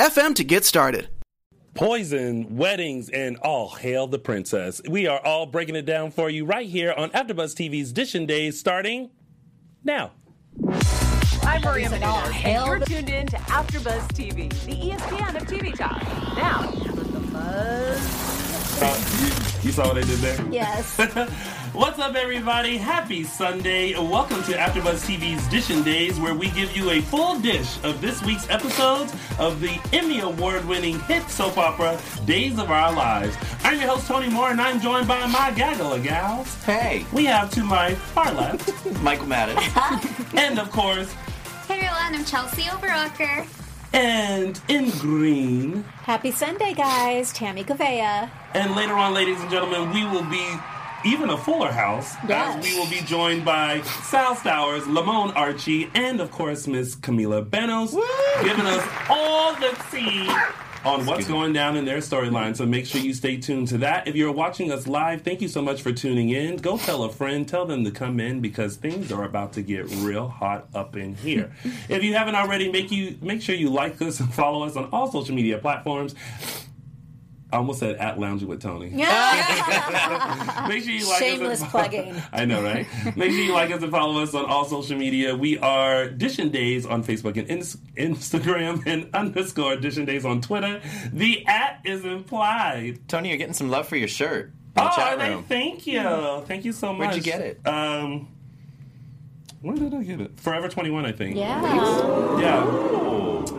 anchor.fm to get started. Poison, weddings, and all hail the princess. We are all breaking it down for you right here on AfterBuzz TV's Dishing Days, starting now. I'm Maria Menounos, and you're tuned in to AfterBuzz TV, the ESPN of TV talk. Now, let the buzz. Uh, you, you saw what I did there? Yes. What's up, everybody? Happy Sunday. Welcome to AfterBuzz TV's Dishing Days, where we give you a full dish of this week's episodes of the Emmy Award-winning hit soap opera Days of Our Lives. I'm your host, Tony Moore, and I'm joined by my gaggle of gals. Hey, We have to my far left, Michael Madden. and of course, Hey everyone, I'm Chelsea Overrocker. And in green. Happy Sunday, guys. Tammy Gavea. And later on, ladies and gentlemen, we will be even a fuller house Yes. as we will be joined by Sal Stowers, Lamon Archey, and of course Miss Camila Banus, giving us all the tea on what's going down in their storyline. So make sure you stay tuned to that. If you're watching us live, thank you so much for tuning in. Go tell a friend, tell them to come in because things are about to get real hot up in here. if you haven't already, make you make sure you like us and follow us on all social media platforms. I almost said at lounging with Tony. Make sure you like Shameless us. and- plugging. I know, right? Make sure you like us and follow us on all social media. We are Dishing Days on Facebook and Ins- Instagram and underscore Dishing Days on Twitter. The at is implied. Tony, you're getting some love for your shirt. In the Oh, chat I- room. thank you. Thank you so much. Where'd you get it? Um, where did I get it? Forever 21, I think. Yeah. Yeah.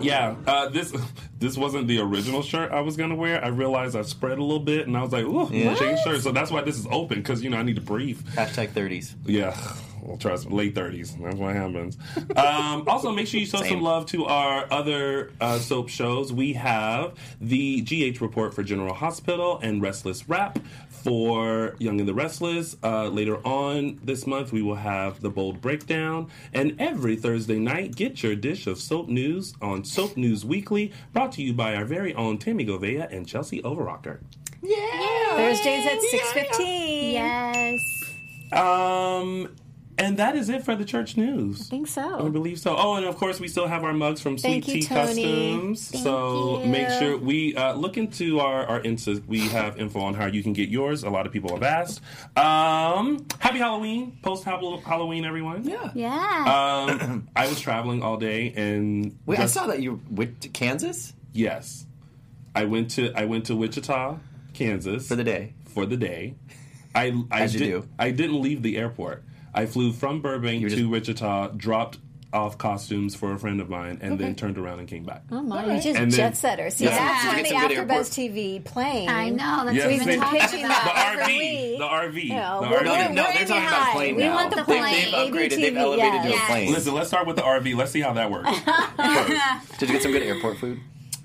Yeah. Uh, this this wasn't the original shirt I was gonna wear. I realized I spread a little bit, and I was like, "Ooh, Yeah. change shirt." So that's why this is open because you know I need to breathe. Hashtag 30s. Yeah. Well, trust me, late thirties. That's what happens. Um, also, make sure you show Same. some love to our other uh, soap shows. We have the GH report for General Hospital and Restless Rap for Young and the Restless. Uh, later on this month, we will have the Bold Breakdown. And every Thursday night, get your dish of soap news on Soap News Weekly, brought to you by our very own Tammy Govea and Chelsea Overrocker. Yeah. Thursdays at 6.15. Yes. Um, and that is it for the church news. I think so. I believe so. Oh, and of course, we still have our mugs from Sweet Thank you, Tea Tony. Customs. Thank so you. make sure we uh, look into our our Insta. We have info on how you can get yours. A lot of people have asked. Um, happy Halloween, post Halloween, everyone. Yeah. Yeah. Um, I was traveling all day, and Wait, just- I saw that you went to Kansas yes, I went to I went to Wichita, Kansas for the day. for the day. I I, As you did, do. I didn't leave the airport. I flew from Burbank You to just- Wichita, dropped off costumes for a friend of mine, and then turned around and came back. Oh my, you're just then- jet setter. See, Yeah. that's Yeah. when the AfterBuzz TV plane. I know. That's Yes, what we've been talking pitching about. The that every RV, week. the RV, No, the we're RV. going- no, we're they're talking the about high. plane We now. want the plane. They've, upgraded. They've ABTV, elevated to a plane. Listen, let's start with the RV. Let's see how that works. Did you get some good airport food?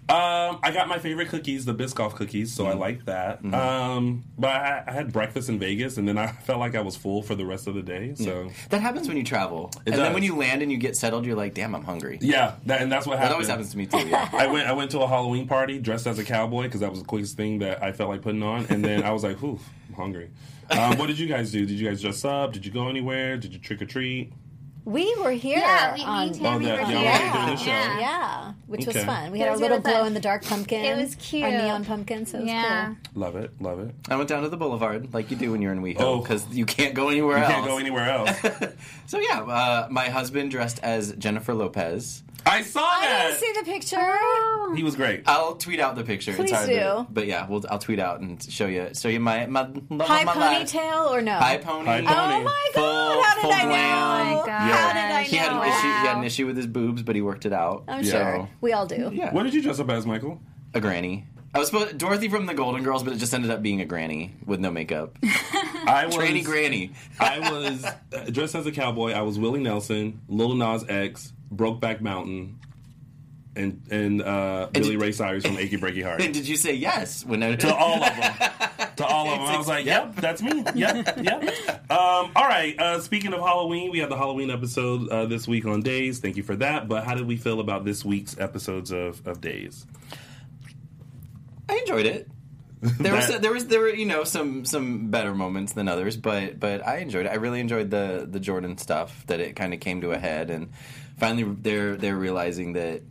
Um, I got my favorite cookies, the Biscoff cookies, so I Mm. like that. Mm-hmm. Um, but I, I had breakfast in Vegas, and then I felt like I was full for the rest of the day. So That happens when you travel. It and then when you land and you get settled, you're like, damn, I'm hungry. yeah, that, and that's what happens. That always happens to me too, yeah. I went. I went to a Halloween party dressed as a cowboy because that was the quickest thing that I felt like putting on. And then I was like, "Whew, I'm hungry." Um, what did you guys do? Did you guys dress up? Did you go anywhere? Did you trick or treat? We were here. Yeah, we, on, me and Tammy Oh, were that- here. y'all were here during the. Yeah. Yeah, which was fun. We had our little glow in the dark pumpkin. It was cute. Our neon pumpkin, so it was Yeah. cool. Love it. Love it. I went down to the boulevard like you do when you're in WeHo Oh. because you can't go anywhere else. You else. can't go anywhere else. So yeah, uh, my husband dressed as Jennifer Lopez. I saw it! I that. didn't see the picture. He was great. I'll tweet out the picture. Please it's hard do. To, but yeah, we'll, I'll tweet out and show you show you my my love High of my life. ponytail or no? High pony. High pony. Oh my Full- god! How did full I know? glam. Oh my God. How did I know? He had an Wow. issue. He had an issue with his boobs, but he worked it out. I'm Yeah. sure we all do. Yeah, What did you dress up as, Michael? a granny. I was supposed Dorothy from the Golden Girls, but it just ended up being a granny with no makeup. I was Tranny granny. I was uh, dressed as a cowboy. I was Willie Nelson, Lil Nas X, Brokeback Mountain, and and uh, Billy did- Ray Cyrus from "Achy Breaky Heart." And did you say yes when I to all of them. to all of them. I was like, yep, that's me. Yep, yep. Um, all right. Uh, speaking of Halloween, we had the Halloween episode uh, this week on Days. Thank you for that. But how did we feel about this week's episodes of, of Days? I enjoyed it. There was there was there were you know some some better moments than others, but but I enjoyed it. I really enjoyed the the Jordan stuff that it kind of came to a head, and finally they're they're realizing that.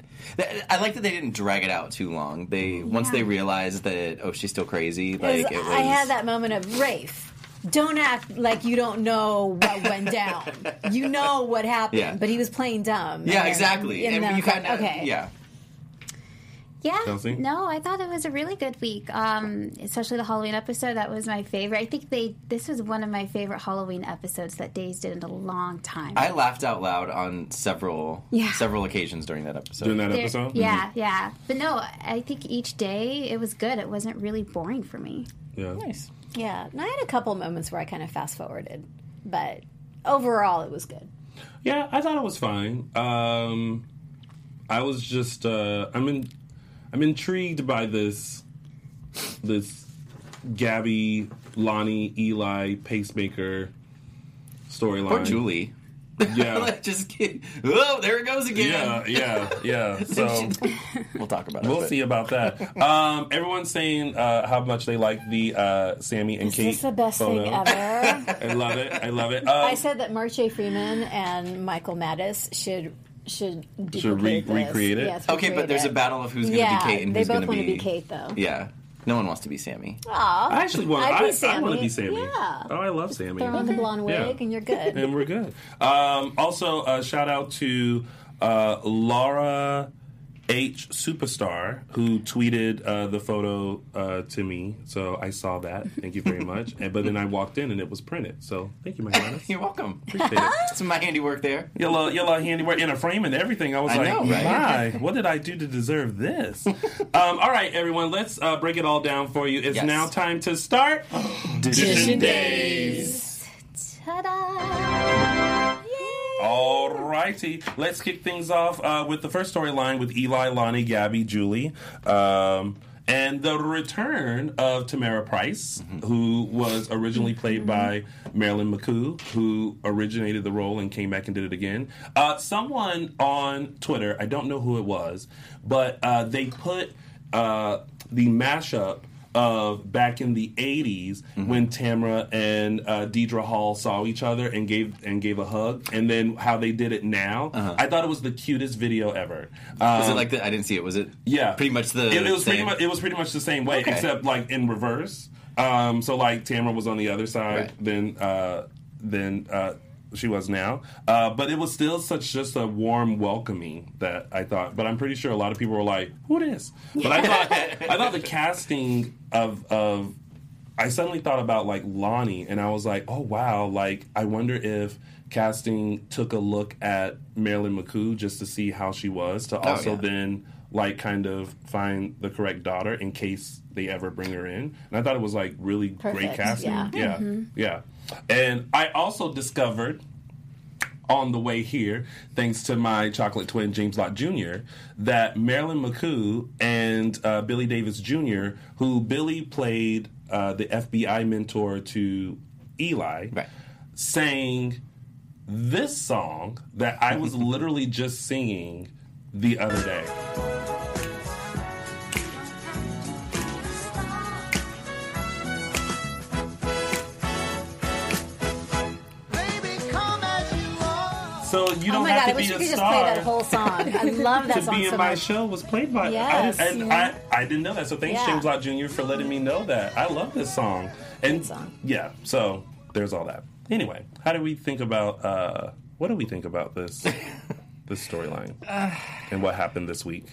I like that they didn't drag it out too long. They mm-hmm. once they realized that oh she's still crazy like it was. I had that moment of Rafe. Don't act like you don't know what went down. you know what happened, Yeah. but he was playing dumb. Yeah, And- exactly. And, And, then you kind of okay, yeah. Yeah. Chelsea? No, I thought it was a really good week. Um, especially the Halloween episode. That was my favorite. I think they this was one of my favorite Halloween episodes that Days did in a long time. I laughed out loud on several Yeah. several occasions during that episode. During that There- episode? Yeah, yeah. But no, I think each day it was good. It wasn't really boring for me. Yeah. Nice. Yeah, and I had a couple moments where I kind of fast forwarded, but overall it was good. Yeah, I thought it was fine. Um, I was just uh, I'm in, I'm intrigued by this this Gabi, Lani, Eli, pacemaker storyline. Poor Julie. Yeah. Just kidding. Oh, there it goes again. Yeah, yeah, yeah. So We'll talk about it. we'll see about that. Um, everyone's saying uh, how much they like the uh, Sammy and Is Kate this the best photo. thing ever? I love it. I love it. Um, I said that Marche Freeman and Michael Mattis should should duplicate re- this. recreate it? Yes, Okay, but recreate there's a battle of who's going to be Kate and who's going to be. They both want be to be Kate though. Yeah. No one wants to be Sammy. Aw, I actually want. I'd be I, I want to be Sammy. Yeah. Oh, I love Sammy. Throw on the blonde wig Yeah. and you're good. and we're good. Um, also, uh, shout out to uh, Laura H Superstar who tweeted uh, the photo uh, to me. So I saw that. Thank you very much. and, but then I walked in and it was printed. So thank you, my goddess. You're welcome. Appreciate it. Some of my handiwork there. Your little, your little handiwork in a frame and everything. I was I like, know, right? my, what did I do to deserve this? um, all right, everyone, let's uh, break it all down for you. It's Yes. now time to start Dishing Days. Ta-da! All righty, let's kick things off uh, with the first storyline with Eli, Lani, Gabi, Julie. Um, and the return of Tamara Price, who was originally played by Marilyn McCoo, who originated the role and came back and did it again. Uh, someone on Twitter, I don't know who it was, but uh, they put uh, the mashup of back in the 80s when Tamara and uh, Deidre Hall saw each other and gave and gave a hug, and then how they did it now. I thought it was the cutest video ever. Was Um, it like the? I didn't see it. Was it? yeah, Pretty much the. It, it was pretty much. It was pretty much the same way, Okay. except like in reverse. Um, so like Tamara was on the other side Right. then uh, than uh, she was now. Uh, but it was still such just a warm welcoming that I thought. But I'm pretty sure a lot of people were like, "Who this?" But I thought I thought the casting of of I suddenly thought about like Lani, and I was like, "Oh wow!" Like I wonder if casting took a look at Marilyn McCoo just to see how she was to also yeah. then like kind of find the correct daughter in case they ever bring her in. And I thought it was like really great casting. yeah. Yeah, yeah. And I also discovered on the way here, thanks to my chocolate twin James Lott Jr., that Marilyn McCoo and uh, Billy Davis Jr., who Billy played uh, the FBI mentor to Eli, Right. sang this song that I was literally just singing the other day. So you Oh don't my have god! I to wish be you a could just play that whole song. I love that to song be in so my much. show was played by. Yes, I, didn't, and yeah. I, I didn't know that. So thanks, Yeah. James Lott Jr. for letting me know that. I love this song. And Good song. yeah, so there's all that. Anyway, how do we think about? uh What do we think about this this storyline and what happened this week?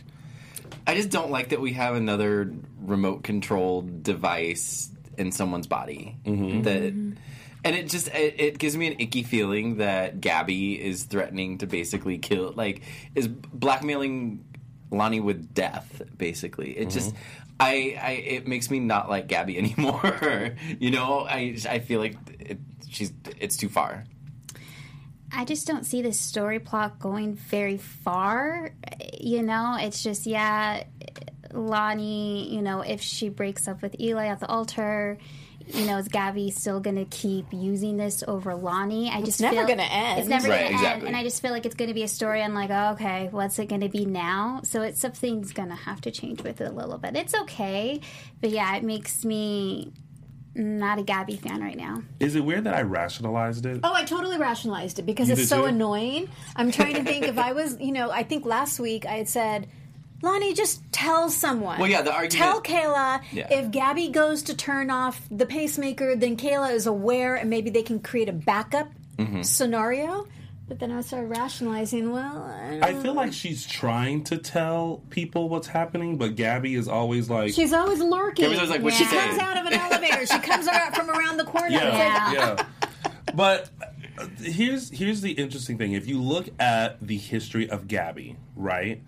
I just don't like that we have another remote controlled device in someone's body. Mm-hmm. That, and it just it, it gives me an icky feeling that Gabi is threatening to basically kill, like, is blackmailing Lani with death. Basically, it just. Mm-hmm. I, I, it makes me not like Gabi anymore. you know, I, I feel like it, she's, it's too far. I just don't see this story plot going very far. you know, it's just yeah, Lani. You know, if she breaks up with Eli at the altar. You know, is Gabi still going to keep using this over Lani? I just never feel- gonna end. It's never Right, going to end, and I just feel like it's going to be a story. I'm like, oh, okay, what's it going to be now? So it's something's going to have to change with it a little bit. It's okay, but yeah, it makes me not a Gabi fan right now. Is it weird that I rationalized it? Oh, I totally rationalized it because You it's so too? annoying. I'm trying to think if I was, you know, I think last week I had said, Lani, just tell someone. Well, yeah, the argument- Tell Kayla Yeah. if Gabi goes to turn off the pacemaker, then Kayla is aware and maybe they can create a backup Mm-hmm. scenario. But then I started rationalizing, well, I, don't I feel like she's trying to tell people what's happening, but Gabi is always like, She's always lurking. Gabi's always like, "What'd she she comes out of an elevator. She comes out from around the corner. Yeah, Yeah. yeah. But uh, here's here's the interesting thing. If you look at the history of Gabi, right?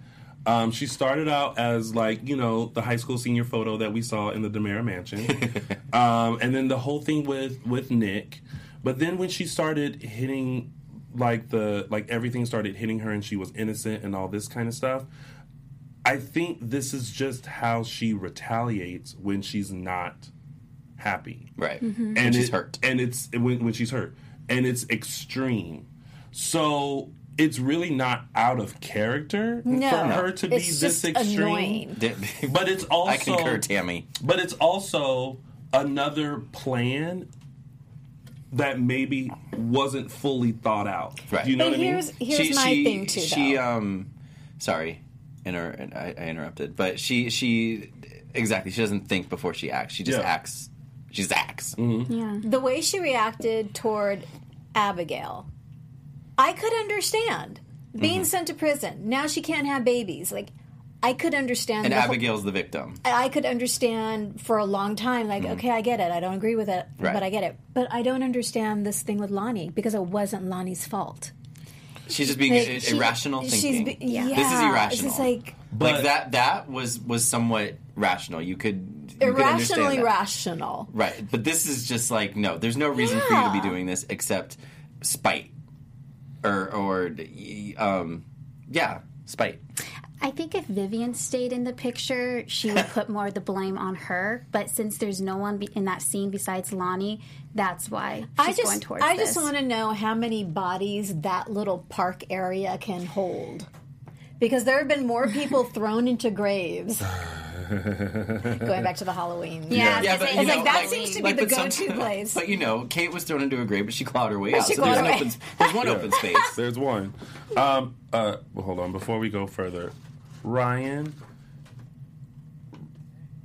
Um, she started out as like you know the high school senior photo that we saw in the DiMera Mansion, um, and then the whole thing with with Nick. But then when she started hitting like the like everything started hitting her and she was innocent and all this kind of stuff. I think this is just how she retaliates when she's not happy Right. Mm-hmm. and she's it- hurt. and it's when, when she's hurt, and it's extreme. So it's really not out of character No, for her to be it's this just extreme. annoying. But it's also I concur, Tammy. But it's also another plan that maybe wasn't fully thought out. Right. Do you know But what I mean? here's here's my thing too. She though. um, sorry, inter- I, I interrupted, but she she exactly she doesn't think before she acts. She just Yeah. acts. She just acts. Yeah. the way she reacted toward Abigail, I could understand being Mm-hmm. sent to prison. Now she can't have babies. Like I could understand. And the whole- Abigail's the victim. I could understand for a long time. Like, okay, I get it. I don't agree with it, Mm-hmm. Right. but I get it. But I don't understand this thing with Lani because it wasn't Lani's fault. She's just being Like, i- she- irrational she's thinking. be- yeah. This is irrational. just like But- like that. That was was somewhat rational. You could you irrationally that. rational. Right, but this is just like no. There's no reason for you to be doing this except spite, or or um, yeah, spite. I think if Vivian stayed in the picture, she would put more of the blame on her. But since there's no one be- in that scene besides Lani, that's why she's I going just, towards I this. just want to know how many bodies that little park area can hold, because there have been more people thrown into graves. Going back to the Halloween, Yeah, Yeah, it's but like- it's know, like that seems to be like, the go-to place. But you know, Kate was thrown into a grave, but she clawed her way out. So there's, clawed an open, there's one open space. There's one. Um, uh, well, hold on. Before we go further, Ryan,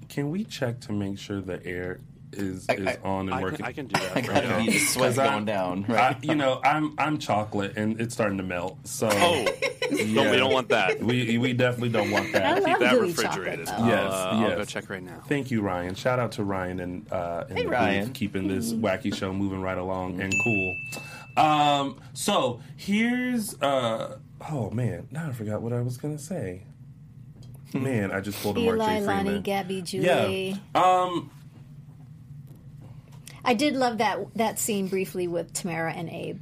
can we check to make sure the air is I- is I- on and I working? can, I can do that. I gotta right be now. the sweat 'Cause I'm- going down. I, you know, I'm I'm chocolate and it's starting to melt. So Oh, no, we don't want that. we we definitely don't want I that. love that refrigerated. chocolate. Though. Yes, Uh, I'll yes. go check right now. Thank you, Ryan. Shout out to Ryan and uh, and Hey, Ryan. keeping this wacky show moving right along and cool. Um, so here's uh, oh man, now I forgot what I was gonna say. Man, I just pulled a Mark Eli, J. Lani, Gabi, Julie. Yeah. Um, I did love that that scene briefly with Tamara and Abe.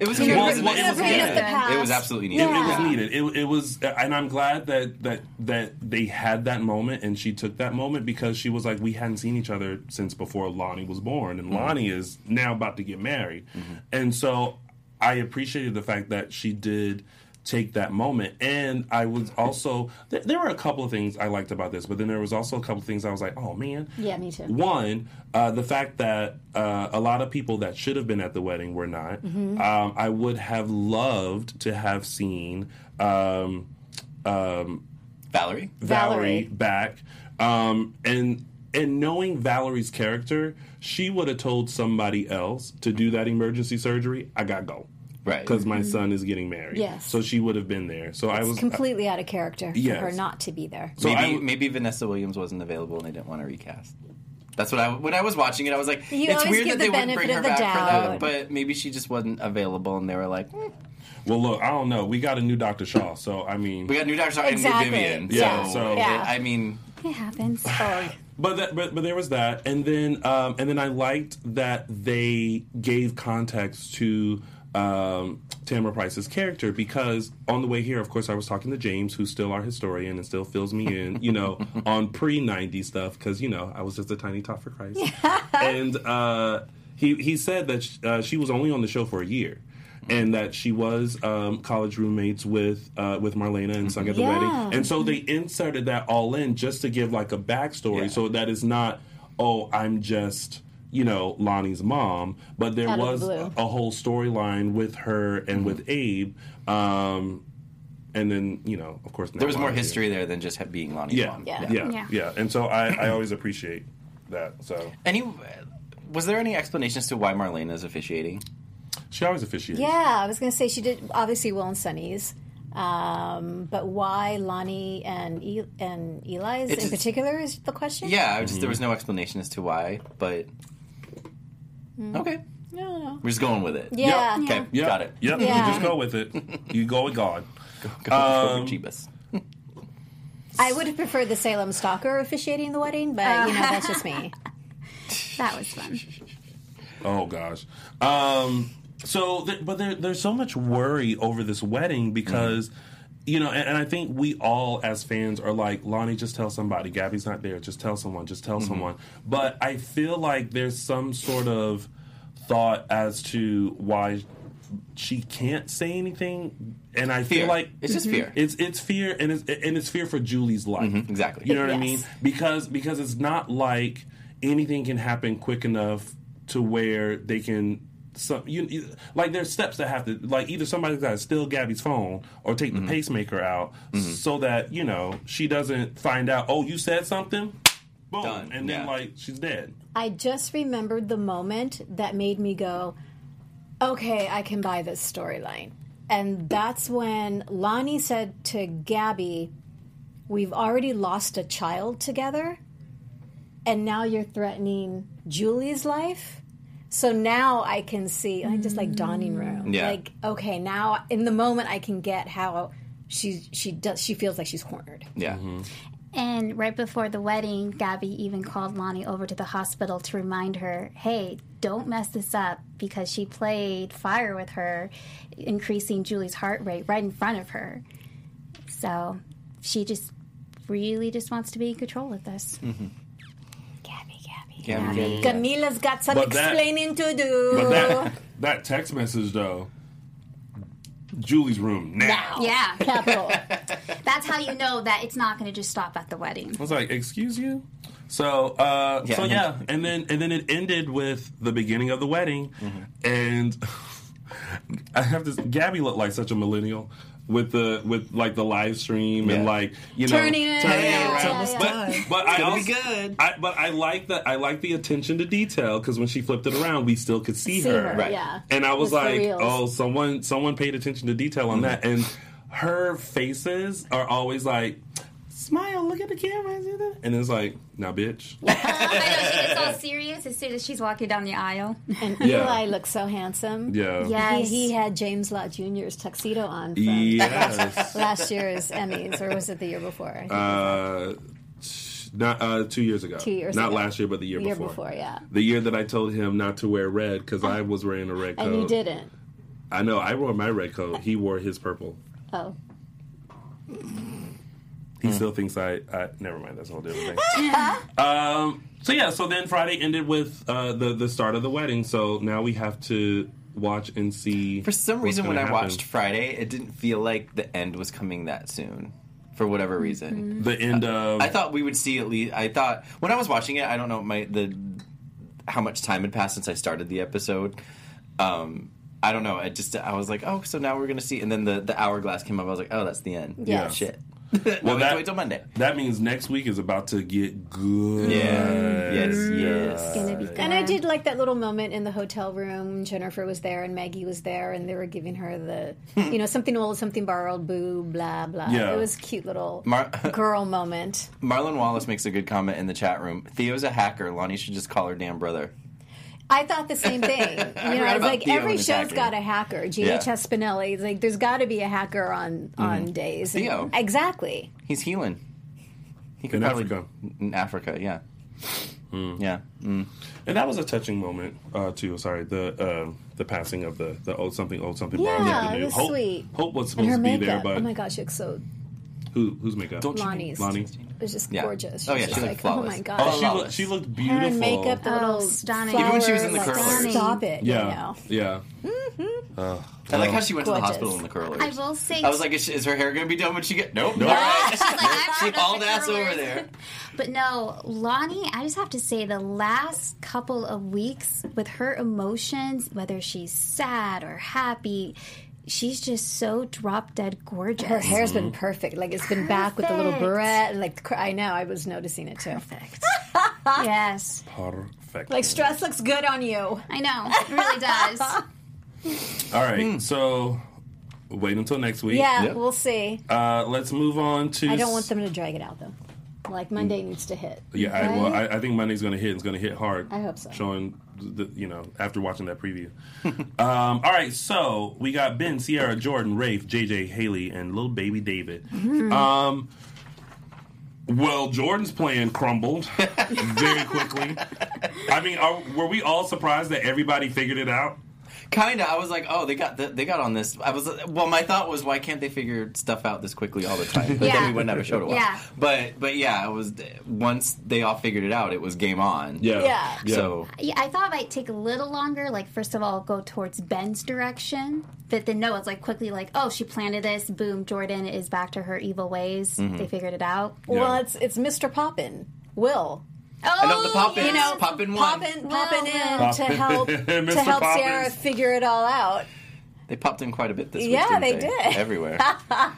It was, You it know, was, it bringing was, up- bringing up the needed. past. It was absolutely it, needed. it was needed. It, it was, and I'm glad that that that they had that moment, and she took that moment because she was like, we hadn't seen each other since before Lani was born, and mm-hmm. Lani is now about to get married, mm-hmm. and so I appreciated the fact that she did take that moment, and I was also th- there were a couple of things I liked about this, but then there was also a couple of things I was like, oh man, Yeah, me too. one, uh, the fact that uh, a lot of people that should have been at the wedding were not. Mm-hmm. Um, I would have loved to have seen um, um, Valerie. Valerie Valerie. back, um, and and knowing Valerie's character, she would have told somebody else to do that emergency surgery. I gotta go. Right. Because my son is getting married. Mm-hmm. Yes. So she would have been there. So I was completely out of character for her not to be there. So maybe I w- maybe Vanessa Williams wasn't available and they didn't want to recast. That's what I when I was watching it. I was like, You it's weird give that they the wouldn't bring her of the back for that, doubt. but maybe she just wasn't available, and they were like, "Hmm, Well, look, I don't know. We got a new Dr. Shaw, so I mean, we got new Doctor Shaw Exactly. and new Vivian. Yeah, so, so- Yeah. I mean, It happens. But that, but but there was that, and then um, and then I liked that they gave context to um, Tamara Price's character because on the way here, of course, I was talking to James, who's still our historian and still fills me in, you know, on pre 90 stuff because, you know, I was just a tiny tot for Christ. and uh, he, he said that sh- uh, she was only on the show for a year. And that she was um, college roommates with uh, with Marlena and sung at the Yeah. wedding, and so they inserted that all in just to give like a backstory, so that is not, oh, I'm just you know Lani's mom, but there Out was the a, a whole storyline with her and with Abe, um, and then you know, of course, There was more Lani's history there than just being Lani's here. mom. Yeah, Yeah. yeah, yeah, Yeah. and so I, I always appreciate that. So Any was there any explanation as to why Marlena is officiating? she always officiates. Yeah, I was going to say she did obviously Will and Sonny's, um, but why Lani and e- and Eli's It's- in particular is the question. Yeah, I just there was no explanation as to why, but okay, no, no. we're just going with it. Yeah, Yep. Okay, Yep. got it. Yep. Yeah. You just go with it. You go with God. Go, go Um, for Jeebus. I would have preferred the Salem Stalker officiating the wedding, but you know that's just me. That was fun. Oh gosh. Um, so, th- but there, there's so much worry over this wedding because, you know, and, and I think we all as fans are like, Lani, just tell somebody. Gabi's not there. Just tell someone. Just tell mm-hmm. someone. But I feel like there's some sort of thought as to why she can't say anything, and I Fear. feel like It's just mm-hmm. fear. It's it's fear, and it's and it's fear for Julie's life. Mm-hmm. exactly. You know what I mean? Because because it's not like anything can happen quick enough to where they can. Some you, you like there's steps that have to like either somebody's got to steal Gabi's phone or take Mm-hmm. the pacemaker out so that you know she doesn't find out. Oh, you said something. Boom, Done. and then Yeah. like she's dead. I just remembered the moment that made me go, okay, I can buy this storyline. And that's when Lani said to Gabi, We've already lost a child together, and now you're threatening Julie's life. So now I can see, like just like dawning room. Mm. Yeah. Like, okay, now in the moment I can get how she she does she feels like she's cornered. Yeah. Mm-hmm. And right before the wedding, Gabi even called Lani over to the hospital to remind her, hey, don't mess this up because she played fire with her, increasing Julie's heart rate right in front of her. So she just really just wants to be in control of this. Gabi, Gabi. Camila's got some But that- explaining to do. But that that text message though, Julie's room now. Yeah, Capital. that's how you know that it's not going to just stop at the wedding. I was like, "Excuse you." So, uh, Yeah. so yeah, and then and then it ended with the beginning of the wedding, and I have this. Gabi looked like such a millennial with the with like the live stream and like you know Turning it turning around. around. It's almost But, time. but I also, be good. I, but I like that. I like the attention to detail because when she flipped it around, we still could see, See her, Right. yeah. and I was With like, reels. "Oh, someone, someone paid attention to detail on mm-hmm. that." And her faces are always like, "Smile, look at the camera," and it's like, "Now, bitch." I know she gets all serious as soon as she's walking down the aisle. And Yeah. Eli looks so handsome. Yeah. Yes. He, he had James Lott Jr.'s tuxedo on from Yes. last year's Emmys, or was it the year before? I think uh, not uh, two years ago. Two years Not ago. last year, but the year, before. the year before. before, yeah. The year that I told him not to wear red because I was wearing a red coat. And you didn't. I know. I wore my red coat. He wore his purple. Oh. He still thinks I, I. Never mind. That's a whole different thing. um. So yeah. So then Friday ended with uh, the the start of the wedding. So now we have to watch and see. For some what's reason, when gonna I happen. watched Friday, it didn't feel like the end was coming that soon. For whatever reason, the end of, I thought we would see at least. I thought when I was watching it, I don't know my the how much time had passed since I started the episode. Um, I don't know. I just I was like, oh, so now we're gonna see. And then the the hourglass came up. I was like, oh, that's the end. Yeah. Shit. well, we have that- wait till Monday. that means next week is about to get good. Yeah. Yes. Yes. Gonna be good. And I did like that little moment in the hotel room. Jennifer was there and Maggie was there, and they were giving her the, you know, something old, something borrowed, boo, blah, blah. Yeah. It was a cute little Mar- girl moment. Marlon Wallace makes a good comment in the chat room. Theo's a hacker. Lani should just call her damn brother. I thought the same thing. You know, I was like, Theo every and his show's hacking. got a hacker. G.H. Yeah. Spinelli. Like, there's got to be a hacker on on days. And- exactly. He's healing. He In probably- Africa. In Africa, yeah. Yeah. Mm. And that was a touching moment uh, too. Sorry, the uh, the passing of the the old something old something. Yeah, Barnes that it was Hope, sweet. Hope was supposed to be makeup. there, but oh my gosh, she looks so who whose makeup? Don't you- Lani's. Lani. It was just Yeah. gorgeous. Oh, yeah, was she just looked like, flawless. oh my Oh, she Flawless. looked she looked Hair beautiful. and makeup, the Oh, little stunning. Even when she was in the flower, curlers. like, Stop it. Yeah, You know. yeah. Mm-hmm. I like how she went to the Gorgeous. hospital in the curlers. I will say- I was like, is, is her hair going to be done when she get? Nope. Nope. All right. She's like, I'm she not hauled the ass over curlers. there. But no, Lani, I just have to say the last couple of weeks with her emotions, whether she's sad or happy, she's just so drop dead gorgeous. Her hair's been perfect. Like it's been back with the little Perfect. barrette. Like I know, I was noticing it too. perfect. yes, Perfect. Like stress looks good on you. I know. It really does. All right, so wait until next week. Yeah, Yep. we'll see. Uh, let's move on to. I don't want them to drag it out though. Like Monday needs to hit. Yeah, I, well, I, I think Monday's going to hit. It's going to hit hard. I hope so. Showing, the, you know, after watching that preview. um, all right, so we got Ben, Ciara, Jordan, Rafe, JJ, Haley, and little baby David. Mm-hmm. Um, well, Jordan's plan crumbled very quickly. I mean, are, were we all surprised that everybody figured it out? Kinda. I was like, oh, they got the, they got on this. I was well. My thought was, why can't they figure stuff out this quickly all the time? But then we wouldn't have a show to watch. Yeah. But but yeah, it was once they all figured it out, it was game on. Yeah. yeah. So Yeah, I thought it might take a little longer. Like, first of all, go towards Ben's direction. But then, no, it's like quickly, like, oh, she planted this. Boom, Jordan is back to her evil ways. Mm-hmm. They figured it out. Well, it's it's Mr. Poppin. Will. Oh, I know the oh, Poppins. you know, Poppin one. Poppin, poppin in Will. to help to Mr. help Poppins. Ciara figure it all out. They popped in quite a bit this week. Yeah, didn't they did. Everywhere.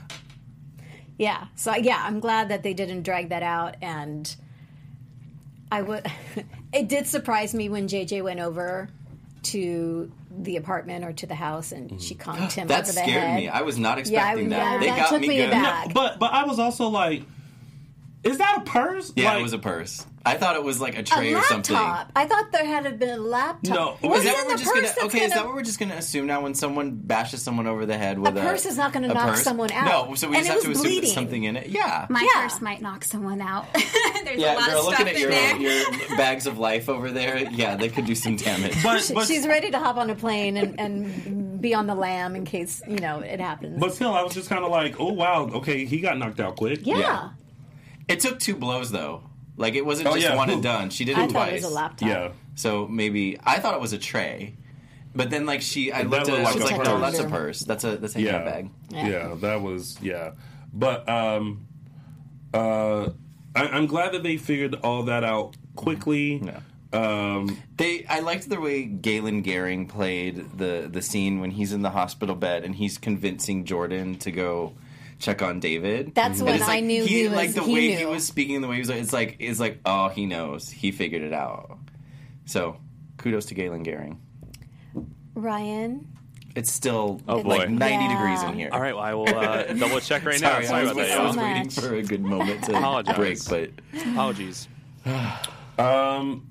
Yeah. So yeah, I'm glad that they didn't drag that out and I would it did surprise me when JJ went over to the apartment or to the house and she mm. conked him that over the scared head. me. I was not Yeah, I- expecting yeah, that. They that got took me, me good. aback. But but I was also like, is that a purse? Yeah, Like- it was a purse. I thought it was like a a tray or something. laptop. I thought there had to been a laptop. No. What's Is Is that what we're the just purse gonna? that's Okay, is that what we're just gonna assume now? When someone bashes someone over the head with a, purse is not gonna knock purse? someone out. No, so we And just it have to assume bleeding. there's something in it. Yeah, My Yeah. purse might knock someone out. There's yeah. a lot Girl, of looking stuff at in your there. your bags of life over there, yeah, they could do some damage. But, but, She's ready to hop on a plane and, and be on the lam in case, you know, it happens. but still, I was just kind of like, oh wow, okay, he got knocked out quick. yeah. yeah. It took two blows though. Like it wasn't Oh, just yeah. one and done. She did I it thought twice. it was a laptop. Yeah. So maybe I thought it was a tray, but then like she, I That looked at looked it, I like was like, no, that's a purse. That's a that's a yeah, handbag. yeah, yeah, that was yeah. But um, uh, I, I'm glad that they figured all that out quickly. Yeah. Um, They, I liked the way Galen Gering played the the scene when he's in the hospital bed and he's convincing Jordan to go check on David. That's And when I like, knew he was- like the he way he was speaking, the way he was. It's like it's like oh he knows he figured it out. So kudos to Galen Gering. Ryan, It's still Oh, like boy. ninety Yeah. degrees in here. All right, well, I will uh, double check right now. Sorry, Sorry I was, about that, I was waiting for a good moment to break, but Apologies. um,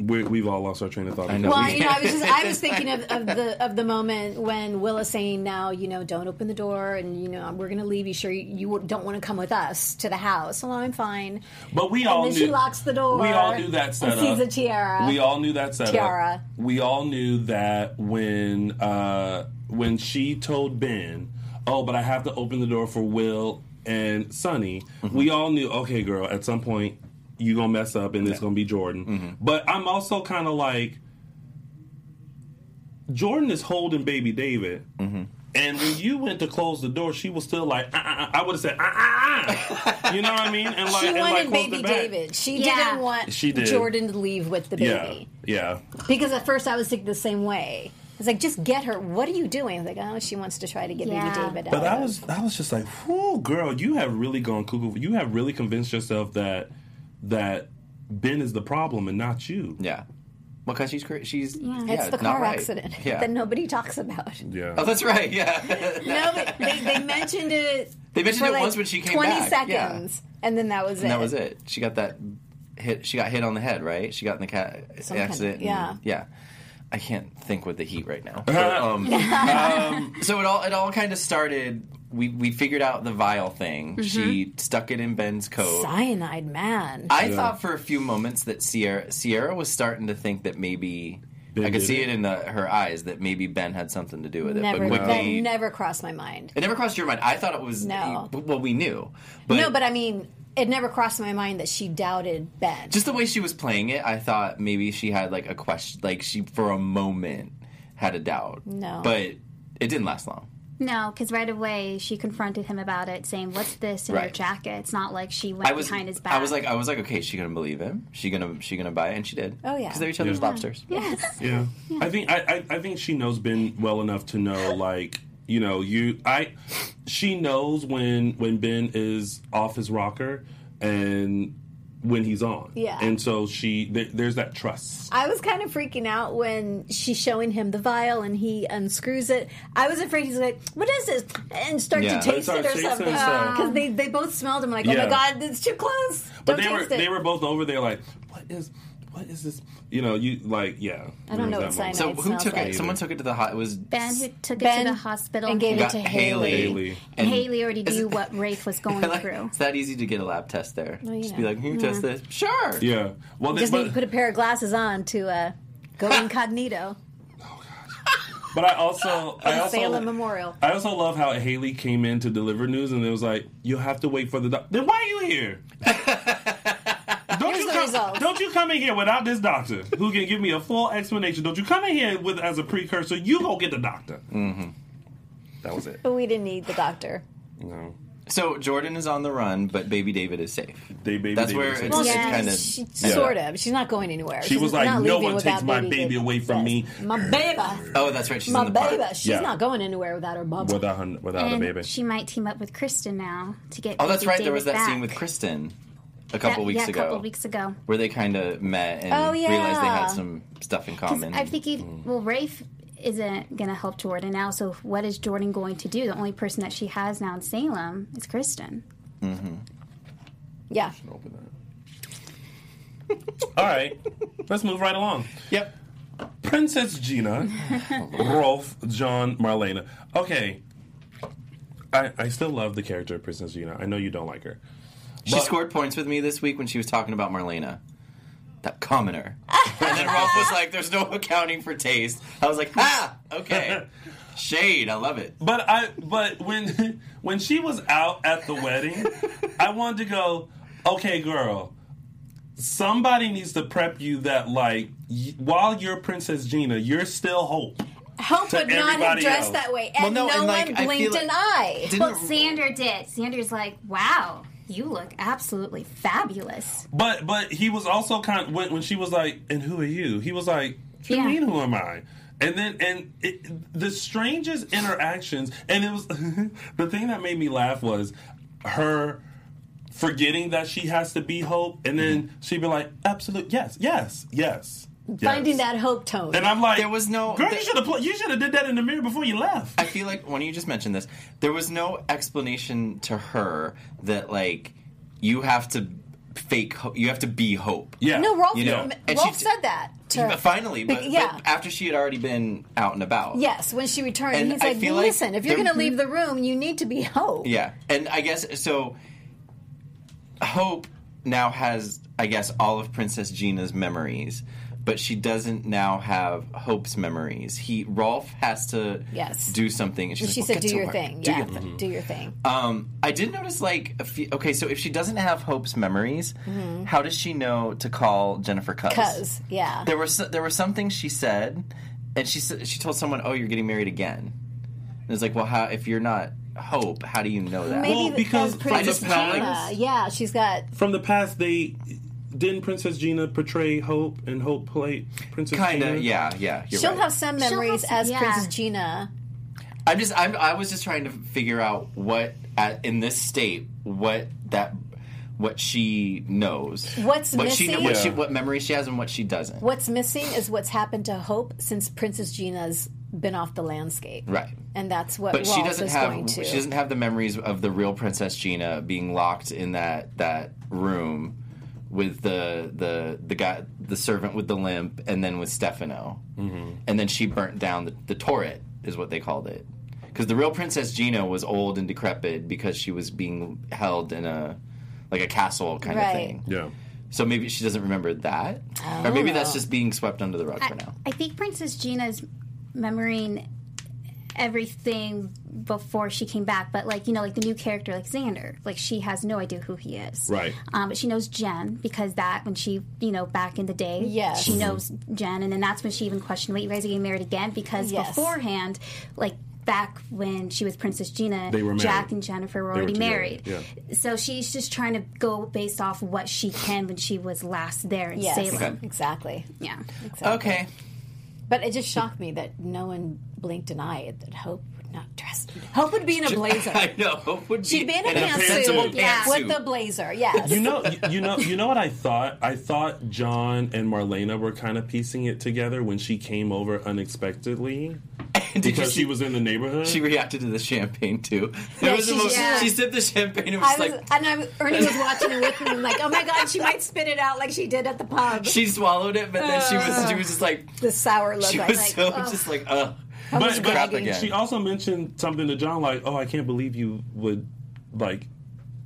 we, we've all lost our train of thought. I know. Well, you know, I was just I was thinking of, of the of the moment when Will is saying now, you know, don't open the door, and you know, we're going to leave. You sure you, you don't want to come with us to the house? Well, I'm fine. But we And all then knew she locks the door. We all knew that and setup. sees a tiara. We all knew that setup. Tiara. We all knew that when uh, when she told Ben, "Oh, but I have to open the door for Will and Sonny," Mm-hmm. we all knew, okay, girl, at some point you gonna mess up and it's gonna be Jordan. Mm-hmm. But I'm also kind of like, Jordan is holding baby David. Mm-hmm. And when you went to close the door, she was still like, uh, uh, uh. I would have said, uh, uh, uh. you know what I mean? And like, she and wanted like baby. David. She Yeah. didn't want She did. Jordan to leave with the baby. yeah. Because at first I was thinking the same way. It's like, just get her. What are you doing? I was like, oh, she wants to try to get Yeah. baby David out. But I of- was I was just like, whoo, girl, you have really gone cuckoo. You have really convinced yourself that that Ben is the problem and not you. yeah, because she's she's yeah, It's the not car right. accident Yeah. that nobody talks about. Yeah. Oh, that's right. Yeah. No, they, they mentioned it. They mentioned for it like once when she came 20 back, yeah. seconds, and then that was it. That was it. She got that hit. She got hit on the head, right? She got in the cat Some kind of- accident. and- yeah. yeah. I can't think with the heat right now. But, um, um, so it all it all kind of started we we figured out the vial thing. Mm-hmm. She stuck it in Ben's coat. Cyanide man. I thought for a few moments that Ciara Ciara was starting to think that maybe Ben I could see it? it in the, her eyes that maybe Ben had something to do with it. never, but that quickly, never crossed my mind. it never crossed your mind. I thought it was No. Well, we knew, but no, but I mean, it never crossed my mind that she doubted Ben. just the way she was playing it, I thought maybe she had like a question, like she for a moment had a doubt. No. but it didn't last long. No, because right away she confronted him about it, saying, "What's this in your Right. jacket?" It's not like she went I was behind his back. I was like I was like okay, is she gonna believe him? She gonna she gonna buy it? And she did. Oh, yeah. because they're each other's Yeah. lobsters. "Yes." Yeah. I think I, I I think she knows Ben well enough to know like you know you I she knows when when Ben is off his rocker and when he's on. Yeah. And so she there, there's that trust. I was kind of freaking out when she's showing him the vial and he unscrews it. I was afraid he's like, "What is this?" and start Yeah. to taste it or something because uh, they they both smelled him like, "Oh Yeah. my god, it's too close." But Don't they were taste it. they were both over there like what is what is this? You know, you like yeah. I don't know what moment. cyanide So who took like. it? Someone took it to the hot. It was Ben who took it to the hospital and gave it to Haley. Haley. And And Haley already is- knew what Rafe was going like, through. It's that easy to get a lab test there. Well, you Just know. be like, who test this? Sure. Yeah. Well, they, Just but, need to put a pair of glasses on to uh, go incognito. Oh, god. but I also I also Salem Memorial. I also love how Haley came in to deliver news and it was like, you have to wait for the doctor. Then why are you here? Don't you come, don't you come in here without this doctor who can give me a full explanation? Don't you come in here with as a precursor? You go get the doctor. Mm-hmm. That was it. But we didn't need the doctor. No. So Jordan is on the run, but Baby David is safe. They baby That's David where was it's, like- it's Yeah, kind of She, Yeah. Sort of. She's not going anywhere. She She's was like, "No one takes my baby baby away from me. My baby. Oh, that's right. She's My in the park. baby. She's Yeah. not going anywhere without her bubble. without her, without a and baby. she might team up with Kristen now to get. Oh, that's baby right. There was that David scene with Kristen a couple Yeah, weeks yeah, ago, a couple weeks ago. where they kind of met and Oh, yeah. realized they had some stuff in common. I think he, well, Rafe isn't going to help Jordan now. So what is Jordan going to do? The only person that she has now in Salem is Kristen. Mm-hmm. Yeah. All right, let's move right along. Yep. Princess Gina, Rolf, John, Marlena. Okay, I, I still love the character of Princess Gina. I know you don't like her. She But- scored points with me this week when she was talking about Marlena. That commoner. and then Rolf was like, there's no accounting for taste. I was like, ha! Okay. Shade. I love it. But I but when when she was out at the wedding, I wanted to go, okay, girl. Somebody needs to prep you that like y- while you're Princess Gina, you're still Hope. Hope To would not have dressed else. that way, Well, and no, no, and, like, one blinked like- an eye. Didn't- Well, Xander did. Xander's like, wow, you look absolutely fabulous. But but he was also kind of when when she was like, "And who are you?" He was like, "What do you mean who am I?" And then and it, the strangest interactions, and it was the thing that made me laugh was her forgetting that she has to be Hope, and then mm-hmm. she'd be like, "Absolute, yes, yes, yes." Yes." Finding that hope tone. and I'm like, There was no- girl. there- you should have put, you should have did that in the mirror before you left. I feel like when you just mentioned this, there was no explanation to her that, like, you have to fake, ho- you have to be hope. yeah, no, Rolf, You know, and Rolf she- said that. To her. But finally, but, Be- yeah. but after she had already been out and about. Yes, when she returned, And he's I like, feel like "Listen, if you're there- going to leave the room, you need to be Hope." Yeah, and I guess so. Hope now has, I guess, all of Princess Gina's memories, but she doesn't now have Hope's memories. He Rolf has to Yes. do something, and she's She like, said, "Well, "Do your work. thing. Do yeah, your thing." do your thing." Um, I did notice like a few. Okay, so if she doesn't have Hope's memories, how does she know to call Jennifer Cuz? Cuz, yeah. there was so, there were some things she said, and she said she told someone, "Oh, you're getting married again." And it's like, well, how if you're not Hope, how do you know that? Maybe Well, because because from the Gina, past- yeah, she's got From the past, they didn't Princess Gina portray Hope and Hope play Princess Kind Gina. of, yeah, yeah. You're she'll right. have some She'll memories have- as yeah. Princess Gina. I'm just, I'm, I was just trying to figure out what, at, in this state, what that, what she knows, What's what she, missing? what she, what memories she has and what she doesn't. What's missing is what's happened to Hope since Princess Gina's been off the landscape, Right. and that's what But she Rolf doesn't is have, going to. she doesn't have the memories of the real Princess Gina being locked in that that room with the the the guy, the servant with the limp, and then with Stefano, Mm-hmm. and then she burnt down the, the turret, is what they called it. because the real Princess Gina was old and decrepit because she was being held in a like a castle kind Right. of thing. Yeah. So maybe she doesn't remember that, or maybe that's just being swept under the rug for now. I think Princess Gina's remembering everything before she came back, but like you know, like the new character, like Xander, like she has no idea who he is. Right. Um, but she knows Jen because that when she, you know, back in the day, Yes. she knows Jen, and then that's when she even questioned, "Wait, you guys are getting married again?" Because Yes. beforehand, like. Back when she was Princess Gina, They were. Jack and Jennifer were They already together, married. yeah. So she's just trying to go based off what she can when she was last there in Yes, Salem. exactly. Yeah. exactly. Okay, But it just shocked me that no one blinked an eye at that Hope not dressed. Hope would be in a blazer. I know. Hope would She'd be in a in pantsuit pantsuit. yeah, with the blazer. Yes. You know, you, you know, you know what I thought. I thought John and Marlena were kind of piecing it together when she came over unexpectedly because see- she was in the neighborhood. She reacted to the champagne too. Yeah, it was the she- most. yeah. She sipped the champagne. It was, I was, like and I, was- Ernie was watching it with me. I'm like, oh my god, she might spit it out like she did at the pub. she swallowed it, but then she was. She was just like. the sour look. She was like, so oh. just like, uh. But, was but again. she also mentioned something to John like, "Oh, I can't believe you would like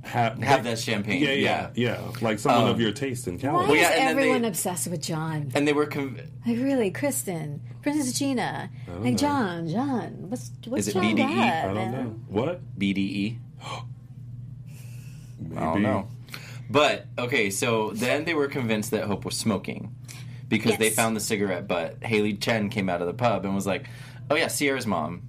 have Have that champagne, Yeah, yeah, yeah. Like someone Um, of your taste in Why California. Well, yeah, is and everyone they- obsessed with John? And they were. Conv- Like really, Kristen, Princess Gina, like John, John. What's what's Is it John BDE? got? I don't know what. BDE. Maybe. I don't know. But okay, so then they were convinced that Hope was smoking because they found the cigarette butt. Haley Chen came out of the pub and was like, "Oh yeah, Ciara's mom."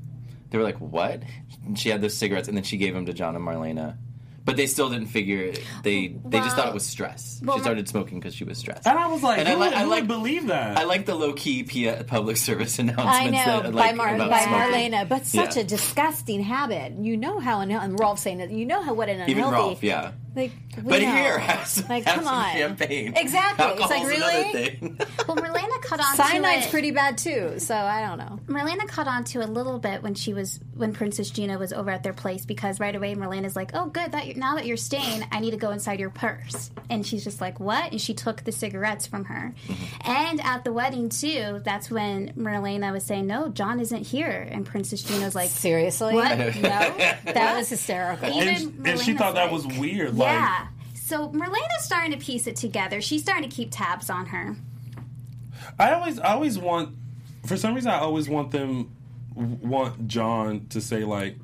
They were like, "What?" And she had those cigarettes, and then she gave them to John and Marlena. But they still didn't figure it. They they just thought it was stress. well, she started smoking because she was stressed. And I was like, And I who, like- I like- would believe that? I like the low key P- public service announcements. I know that, by like, Mar- about by smoking. Marlena, but such Yeah. a disgusting habit. You know how unhealthy. And Rolf saying that you know how what an unhealthy. Even Rolf, yeah. Like, we But know. here, have some, like, have come some on, champagne. Exactly. It's like really. Well, Marlena caught on Cyanide's to pretty bad too. So I don't know. Marlena caught on to a little bit when she was when Princess Gina was over at their place because right away Marlena's like, "Oh, good that you now that you're staying, I need to go inside your purse." And she's just like, "What?" And she took the cigarettes from her. Mm-hmm. And at the wedding too, that's when Marlena was saying, "No, John isn't here." And Princess Gina's like, Seriously, "What? No." that was hysterical. Even and, and she Marlena's thought that like- was weird. Yeah. So Marlena's starting to piece it together. She's starting to keep tabs on her. I always, I always want. For some reason, I always want them, want John to say like,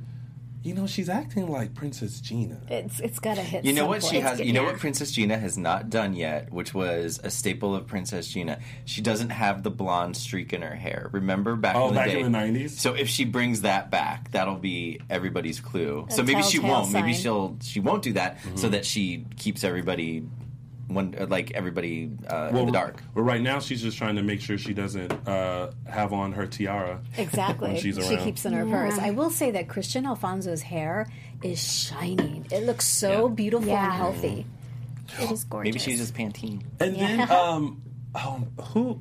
you know, she's acting like Princess Gina. It's it's got to hit. You know some what she has? good, You know yeah. what Princess Gina has not done yet, which was a staple of Princess Gina. She doesn't have the blonde streak in her hair. Remember back Oh, in the back day? in the 90s? So if she brings that back, that'll be everybody's clue. so maybe she won't. Maybe she'll she won't do that Mm-hmm. so that she keeps everybody one uh, like everybody uh, in the dark. Well, right now she's just trying to make sure she doesn't uh, have on her tiara. Exactly. when she's she keeps in her purse. I will say that Kristian Alfonso's hair is shining. It looks so Yeah. beautiful Yeah. and healthy. It is gorgeous. Maybe she's just Pantene. And then, um, oh, who?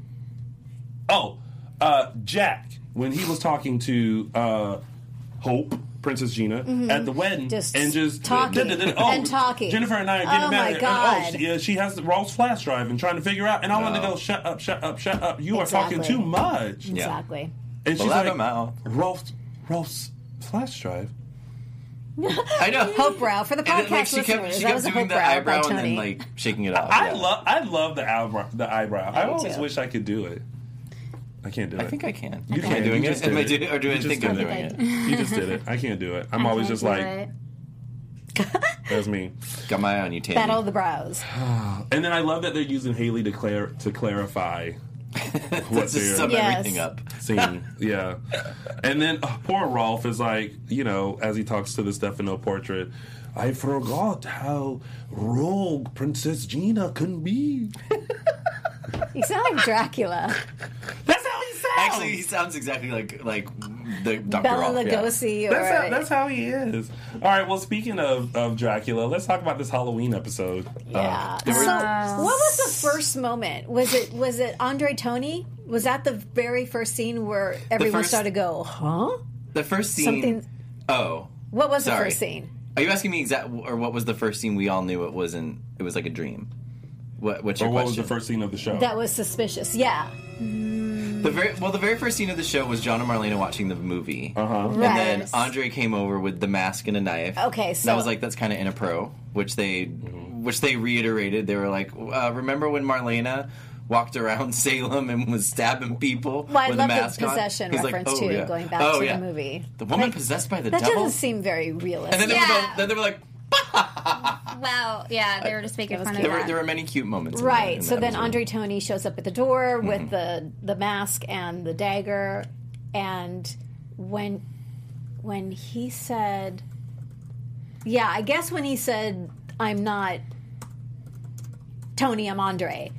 Oh, uh, Jack when he was talking to uh, Hope, Princess Gina, at the wedding, Mm-hmm. Just and just talking. oh, And talking. Jennifer and I are getting Oh, my married. And, God. oh, she, uh, she has Rolf's flash drive and trying to figure out. And I wanted to go, shut up, shut up, shut up. You are talking too much. Exactly. And she's Well, let like, him out. Rolf's, Rolf's flash drive. I know. Hope brow for the And podcast then, like, she kept, listeners. she that kept was a doing hope the brow eyebrow and Tony. then like shaking it off. I yeah. love, I love the eyebrow. The eyebrow. I do always too. wish I could do it. I can't do it. I think I can. You Am I can. doing You it? just Am I did it. or do I You think I'm doing it. it? You just did it. I can't do it. I'm I always can't just do like, it. that's me. Got my eye on you, Tandy. Battle of the brows. And then I love that they're using Haley to clar- to clarify what Let's just they're sum Yes. everything up. seeing. yeah. And then uh, poor Rolf is like, you know, as he talks to the Stefano portrait, I forgot how rogue Princess Gina can be. You sound like Dracula. That's how he sounds. Actually, he sounds exactly like like the Doctor Bela Rolf. yeah. Lugosi or That's how, that's how he is. All right. Well, speaking of, of Dracula, let's talk about this Halloween episode. Uh, yeah. there were- so, what was the first moment? Was it was it Andre Tony? Was that the very first scene where everyone first- started to go, huh? The first scene. Something. Oh, What was the first scene? are you asking me exact or what was the first scene we all knew it wasn't? It was like a dream. What? What's your Or what was the first scene of the show? That was suspicious. Yeah. The very well, the very first scene of the show was John and Marlena watching the movie, uh-huh. and then Andre came over with the mask and a knife. Okay, And so- I was like, "That's kind of inappropriate," which they, which they reiterated. They were like, uh, "Remember when Marlena?" Walked around Salem and was stabbing people Well, I with love a the mask on. possession like, reference "Oh, too, yeah. going back Oh, to yeah. the movie. The woman Like, possessed by the That devil. doesn't seem very realistic. and then, they were Yeah. then they were like, Wow, yeah, they were just uh, making fun of there were, that. there were many cute moments. in that- Right. in So that then episode. Andre Tony shows up at the door mm-hmm. with the the mask and the dagger, and when when he said, "Yeah, I guess when he said I'm not Tony, I'm Andre."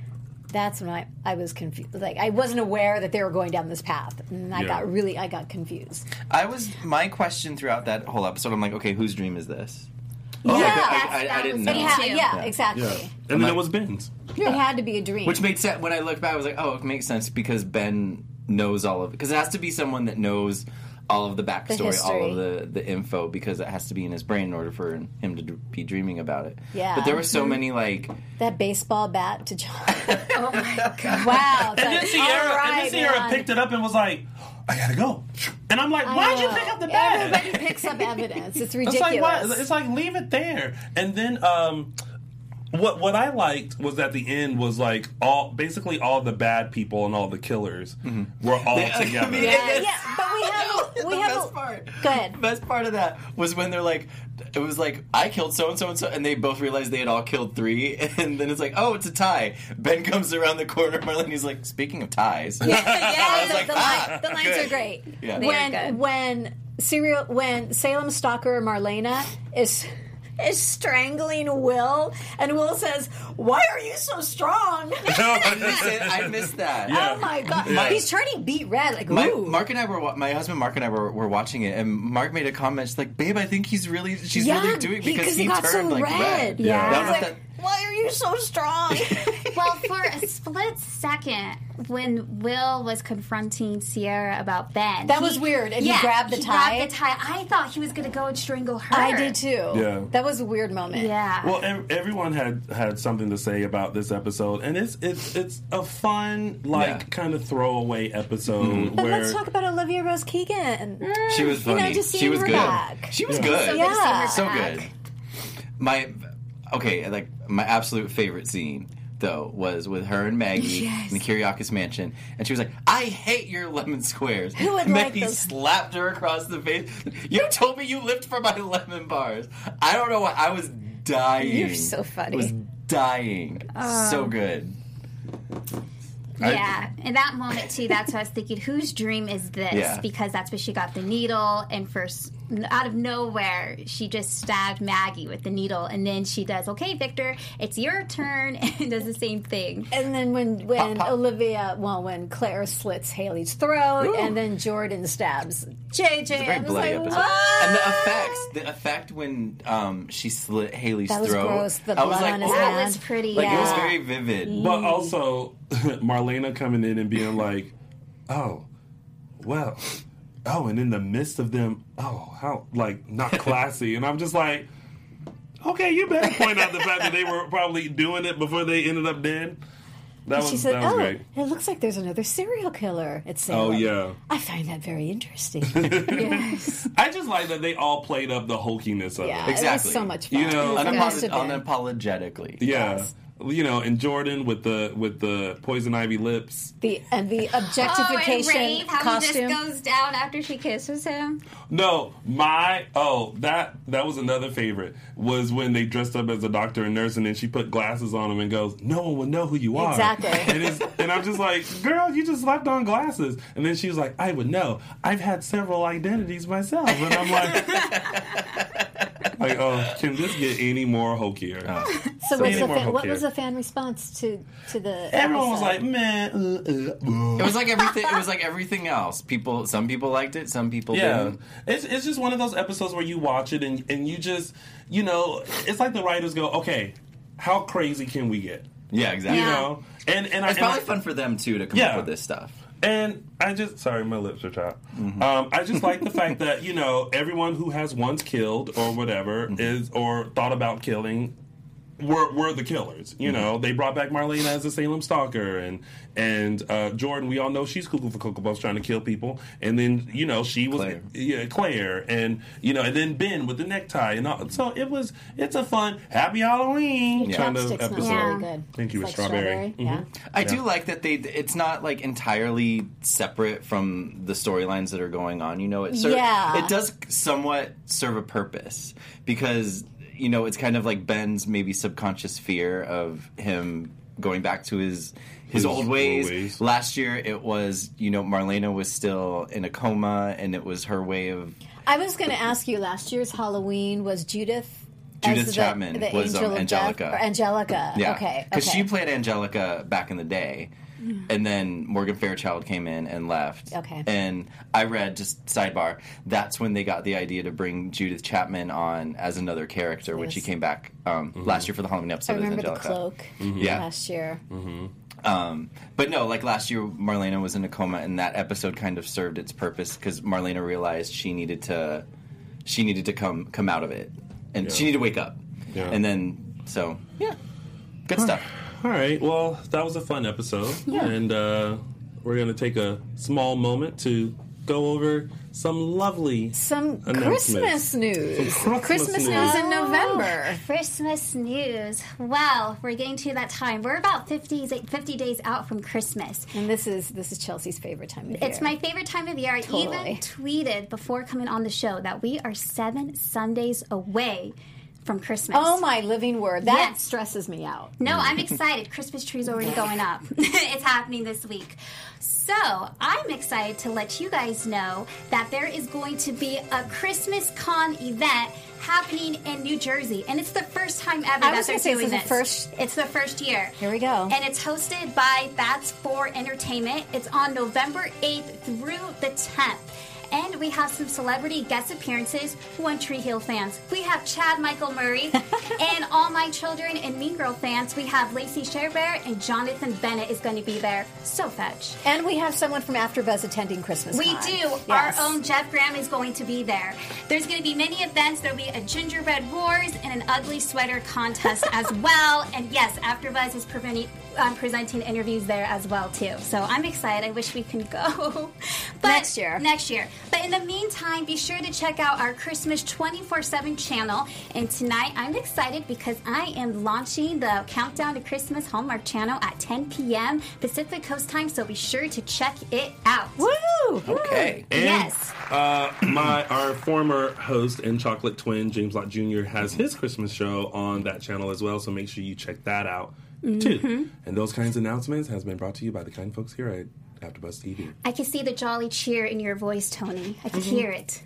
That's when I, I was confused. Like I wasn't aware that they were going down this path, and I Yeah. got really I got confused. I was my question throughout that whole episode. I'm like, okay, whose dream is this? Oh, yeah, I, I, that's- I, didn't was know. it ha- yeah, Yeah. exactly. Yeah. And then like- it was Ben's. It had to be a dream. Which made sense when I looked back. I was like, oh, it makes sense because Ben knows all of it. Because it has to be someone that knows all of the backstory, all of the, the info, because it has to be in his brain in order for him to d- be dreaming about it. Yeah. But there were so mm-hmm. many like that baseball bat to John. oh my god! Wow. And then Ciara, and then Ciara picked it up and was like, I gotta go. And I'm like, why'd you pick up the bag? Everybody picks up evidence. It's It's ridiculous. like why? It's like leave it there. And then um, what what I liked was at the end was like all basically all the bad people and all the killers were all Yeah, I together. mean, yeah, yeah, but we have we the have best a, part. Go ahead. The best part of that was when they're like, it was like I killed so and so and so, and they both realized they had all killed three, and then it's like, oh, it's a tie. Ben comes around the corner, Marlene's like, speaking of ties, yeah, I was the, like, the, ah, line- the lines good. are great. Yeah. They are When when serial when Salem stalker Marlena is is strangling Will, and Will says, "Why are you so strong?" I missed it. I missed that. Oh yeah. Oh my god, Yeah. he's turning beat red. Like, My, ooh. Mark and I were my husband Mark and I were, were watching it, and Mark made a comment. She's like, "Babe, I think he's really she's Yeah, really doing he- because 'cause he, he got turned so like red. red." Yeah. That was like, that- "Why are you so strong?" well, for a split second, when Will was confronting Ciara about Ben, That was weird, and he grabbed the he tie? Grabbed the tie. I thought he was going to go and strangle her. I did too. Yeah. that was a weird moment. Yeah. Well, ev- everyone had had something to say about this episode, and it's it's it's a fun like Yeah. kind of throwaway episode mm-hmm. But where let's talk about Olivia Rose Keegan. She was mm. You know, funny. just she was her good. back. She was Yeah. good. So good to see her so back. good. My okay, like my absolute favorite scene though was with her and Maggie Yes. in the Kyriakis mansion, and she was like, "I hate your lemon squares." Who would and like slapped her across the face. You told me you lived for my lemon bars. I don't know what I was dying. You're so funny. I was dying. so Um, good. Yeah, in that moment too, that's what I was thinking. Whose dream is this? Yeah. Because that's where she got the needle, and first, out of nowhere, she just stabbed Maggie with the needle, and then she does, "Okay, Victor, it's your turn," and does the same thing. And then when when pop. Olivia, well, when Claire slits Haley's throat, and then Jordan stabs JJ, It's a I very was bloody like, episode. "What?" And the effects, the effect when um, she slit Haley's That was throat. gross, the I was blood like, on his "Oh." hand. That was pretty. Like it was very vivid. But also, Marlena coming in and being like, "Oh, well, oh," and in the midst of them, oh, how like not classy, and I'm just like, okay, you better point out the fact that they were probably doing it before they ended up dead. That was she said, that was "Oh, great. it looks like there's another serial killer." At Salem. Oh yeah, I find that very interesting. yes, I just like that they all played up the hulkiness of yeah, it. it Exactly. was so much fun. You know, Unapolog- must have Unapolog- been. unapologetically. Yeah. Yes. You know, and Jordan with the with the poison ivy lips. the and the Oh, and objectification Rave, how costume. he just goes down after she kisses him. No, my oh that that was another favorite was when they dressed up as a doctor and nurse and then she put glasses on him and goes, "No one will know who you are." Exactly. And, it's, and I'm just like, "Girl, you just slapped on glasses." And then she was like, "I would know. I've had several identities myself." And I'm like, "Like, oh, can this get any more hokier?" so what's many the more fan, what hope was the fan response to to the? Everyone was like, "Man, uh, uh, It was like everything. It was like everything else. People, some people liked it, some people Yeah, didn't. it's it's just one of those episodes where you watch it and and you just you know it's like the writers go, okay, how crazy can we get? Yeah, exactly. You know, and and I, It's and probably I- fun for them too to come Yeah. up with this stuff. And I just sorry, my lips are chapped. Um, I just like the fact that you know everyone who has once killed or whatever is or thought about killing were were the killers. You know, they brought back Marlena as a Salem stalker, and and uh, Jordan. We all know she's cuckoo for cocoa puffs, trying to kill people. And then you know she was Claire. yeah Claire, and you know, and then Ben with the necktie, and all. so it was. It's a fun Happy Halloween kind of Chopsticks episode. really good. Thank you, It's with like strawberry. Yeah. Mhm. I do like that they. It's not like entirely separate from the storylines that are going on. You know, it ser- Yeah. it does somewhat serve a purpose because you know it's kind of like Ben's maybe subconscious fear of him going back to his his, His old old ways. ways. Last year, it was you know Marlena was still in a coma, and it was her way of I was going to ask you. Last year's Halloween was Judith. Judith as Chapman the was, um, angel of Angelica. Or Angelica. Yeah, Okay. Because okay. she played Angelica back in the day, and then Morgan Fairchild came in and left. Okay. And I read just sidebar. That's when they got the idea to bring Judith Chapman on as another character when she came back um, last year for the Halloween episode. I as remember the Angelica. cloak Yeah. last year. Um, but no, like last year, Marlena was in a coma, and that episode kind of served its purpose because Marlena realized she needed to, she needed to come come out of it, and she needed to wake up. Yeah. And then, so yeah, good stuff. All right. Well, that was a fun episode, and uh, we're gonna take a small moment to go over some lovely Some. Christmas news. Some Christmas news. news in November. Christmas news. Well, we're getting to that time. We're about 50, 50 days out from Christmas. And this is this is Chelsea's favorite time of year. It's my favorite time of year. I even tweeted before coming on the show that we are seven Sundays away from Christmas. Oh my living word! That Yes. stresses me out. No, I'm excited. Christmas tree's already going up. it's happening this week. So I'm excited to let you guys know that there is going to be a Christmas Con event happening in New Jersey, and it's the first time ever I that was they're doing this is this. the first- It's the first year. Here we go. And it's hosted by Bats for Entertainment. It's on November 8th through the 10th. And we have some celebrity guest appearances, One Tree Hill fans. We have Chad Michael Murray, and All My Children and Mean Girl fans. We have Lacey Chabert and Jonathan Bennett is going to be there. So fetch. And we have someone from AfterBuzz attending Christmas. We Con. do. Yes. Our own Jeff Graham is going to be there. There's going to be many events. There'll be a gingerbread wars and an ugly sweater contest as well. And yes, AfterBuzz is preventing, um, presenting interviews there as well too. So I'm excited. I wish we can go. but Next year. Next year. But in the meantime, be sure to check out our Christmas 24/7 channel. And tonight, I'm excited because I am launching the Countdown to Christmas Hallmark channel at 10 p.m. Pacific Coast time. So be sure to check it out. Woo! Okay. And, Yes. Uh, my our former host and chocolate twin James Lott Jr. has his Christmas show on that channel as well. So make sure you check that out too. And those kinds of announcements has been brought to you by the kind folks here at AfterBuzz TV. I can see the jolly cheer in your voice, Tony. I can hear it.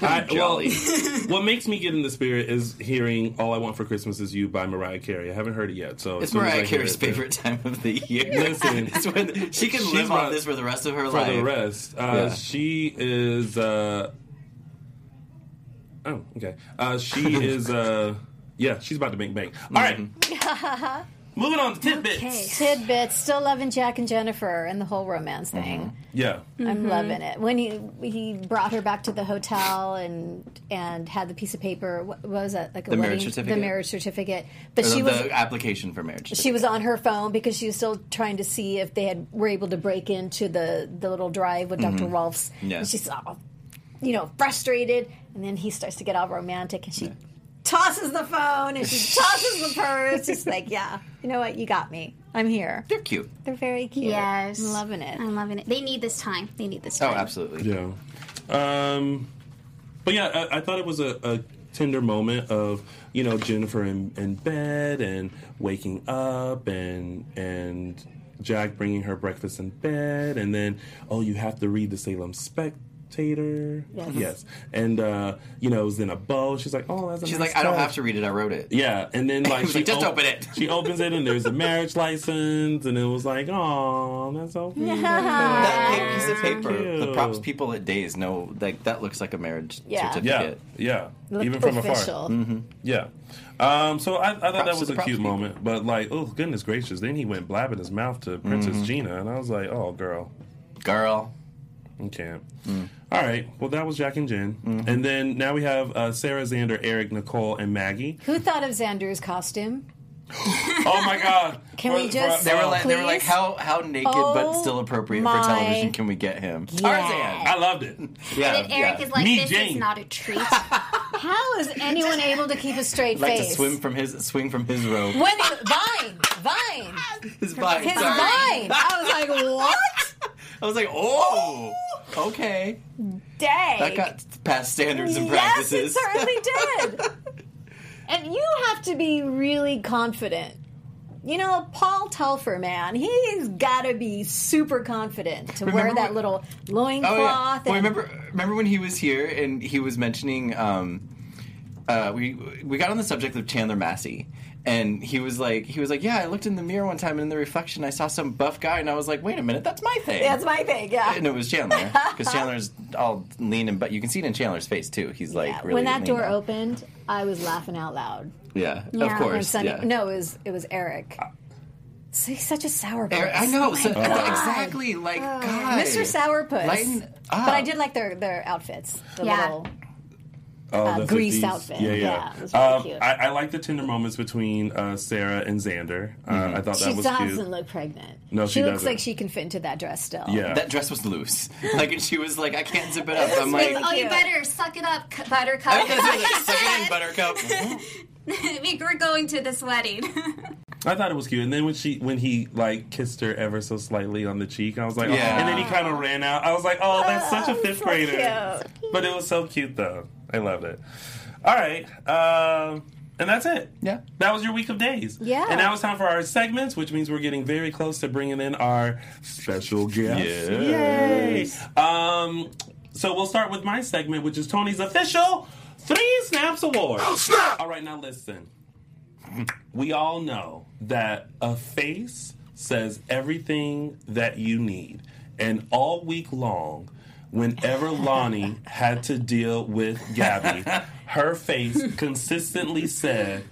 I, well, what makes me get in the spirit is hearing "All I Want for Christmas Is You" by Mariah Carey. I haven't heard it yet, so It's soon as I Mariah Carey's it, then- favorite time of the year. Listen, It's when she can live my- on this for the rest of her for life. the rest. Uh, Yeah. She is. Uh, oh, okay. Uh, she is. Uh, yeah, she's about to make bank. All right. Moving on to tidbits. Okay. Tidbits. Still loving Jack and Jennifer and the whole romance mm-hmm. thing. Yeah. I'm mm-hmm. loving it. When he he brought her back to the hotel and and had the piece of paper. What, what was that? Like a The marriage wedding- certificate? The marriage certificate. But Or she the, was the application for marriage. she was on her phone because she was still trying to see if they had were able to break into the the little drive with Dr. Rolfs. Mm-hmm. Yeah. And she's all, you know, frustrated, and then he starts to get all romantic, and she tosses the phone and she tosses the purse. Just like, yeah, you know what, you got me. I'm here. They're cute. They're very cute. Yes. I'm loving it. I'm loving it. They need this time. They need this time. Oh, absolutely. Yeah. Um, but yeah, I, I thought it was a, a tender moment of you know Jennifer in, in bed and waking up and and Jack bringing her breakfast in bed and then oh you have to read the Salem Spectator. Yes. And uh, you know it was in a bow. She's like, oh, that's a She's nice like, I don't have to read it. I wrote it. Yeah, and then like she like, "Just op- open it." She opens it and there's a marriage license, and it was like, oh, that's so cute. That pa- piece of paper, the props people at Days know, like that looks like a marriage Yeah. Yeah, certificate. yeah. Looked Even from official. afar. Yeah. Um, so I, I thought Props that was a cute people. moment, but like, oh goodness gracious! Then he went blabbing his mouth to Princess Mm-hmm. Gina, and I was like, oh girl, Girl, you can't. Mm. All right, well that was Jack and Jen, Mm-hmm. and then now we have uh, Sarah, Xander, Eric, Nicole, and Maggie. Who thought of Xander's costume? Oh my god! Can For- we for- just- They were like, they were like, how how naked but Oh still appropriate for television can we get him? Tarzan. I loved it. Yeah, And Eric yeah. is like, Me, this Jane. is not a treat. How is anyone able to keep a straight like face? to swim from his swing from his rope. When it, Vine, Vine, His vine. his. Vine. I was like, what? I was like, oh, okay. Dang. That got past standards and practices. yes, it certainly did. and you have to be really confident. You know, Paul Telfer, man, he's got to be super confident to wear that when- little Oh loincloth. yeah. Well, and- remember remember when he was here and he was mentioning um, uh, we we got on the subject of Chandler Massey. And he was like, he was like, yeah. I looked in the mirror one time, and in the reflection, I saw some buff guy, and I was like, wait a minute, that's my thing. That's my thing, yeah. and it was Chandler because Chandler's all lean and but you can see it in Chandler's face too. He's like Yeah, really when that door out. opened, I was laughing out loud. Yeah, Yeah. of When course. Sonny- yeah. No, it was it was Eric. Uh, so he's such a sourpuss. Eric- I know Oh so, God. exactly. Like God, Mr. Sourpuss. Lighten up. But I did like their their outfits. The Yeah. little Oh, Uh, grease 50s. outfit. Yeah, yeah. Yeah, it was really um, cute. I, I like the tender moments between uh, Sarah and Xander. Uh, Mm-hmm. I thought she that was cute. she doesn't look pregnant. No, she looks doesn't. like she can fit into that dress still. Yeah. That dress was loose. Like, and she was like, I can't zip it up. I'm really like, oh, you better suck it up, C- Buttercup. I was gonna say, like, suck it in, Buttercup. we we're going to this wedding. I thought it was cute. And then when she when he like kissed her ever so slightly on the cheek, I was like, oh. Yeah. and then he kind of ran out. I was like, oh, that's such a fifth so grader. cute. But it was so cute though. I loved it. All right. Um, and that's it. Yeah. That was your week of days. Yeah. And now it's time for our segments, which means we're getting very close to bringing in our special guest. Yay. Um, so we'll start with my segment, which is Tony's official Three Snaps Award. Snap! All right, now listen. We all know that a face says everything that you need. And all week long, whenever Lani had to deal with Gabi, her face consistently said,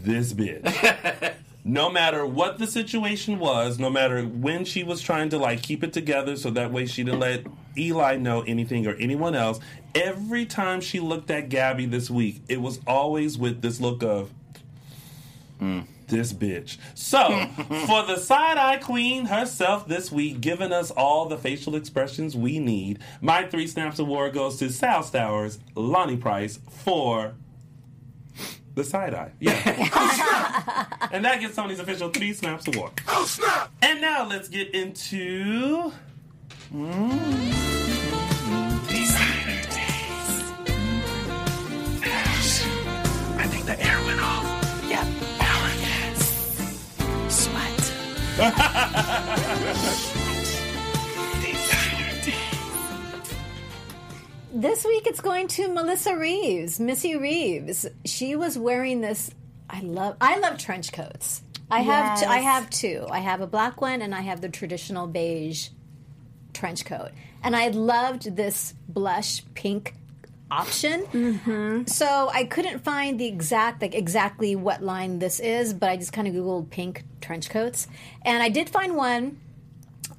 This bitch. No matter what the situation was, no matter when she was trying to like keep it together so that way she didn't let Eli know anything or anyone else, every time she looked at Gabi this week, it was always with this look of, mm. This bitch. So, for the side eye queen herself this week, giving us all the facial expressions we need, my three snaps award goes to Sal Stowers, Lani Price for the side eye. Yeah. and that gets Tony's official three snaps award. Oh, snap! And now let's get into. Mm. I think the air This week it's going to Melissa Reeves, Missy Reeves. She was wearing this. I love. I love trench coats. I have. T- I have two. I have a black one, and I have the traditional beige trench coat. And I loved this blush pink option. Mm-hmm. So I couldn't find the exact, like exactly what line this is, but I just kind of googled pink trench coats, and I did find one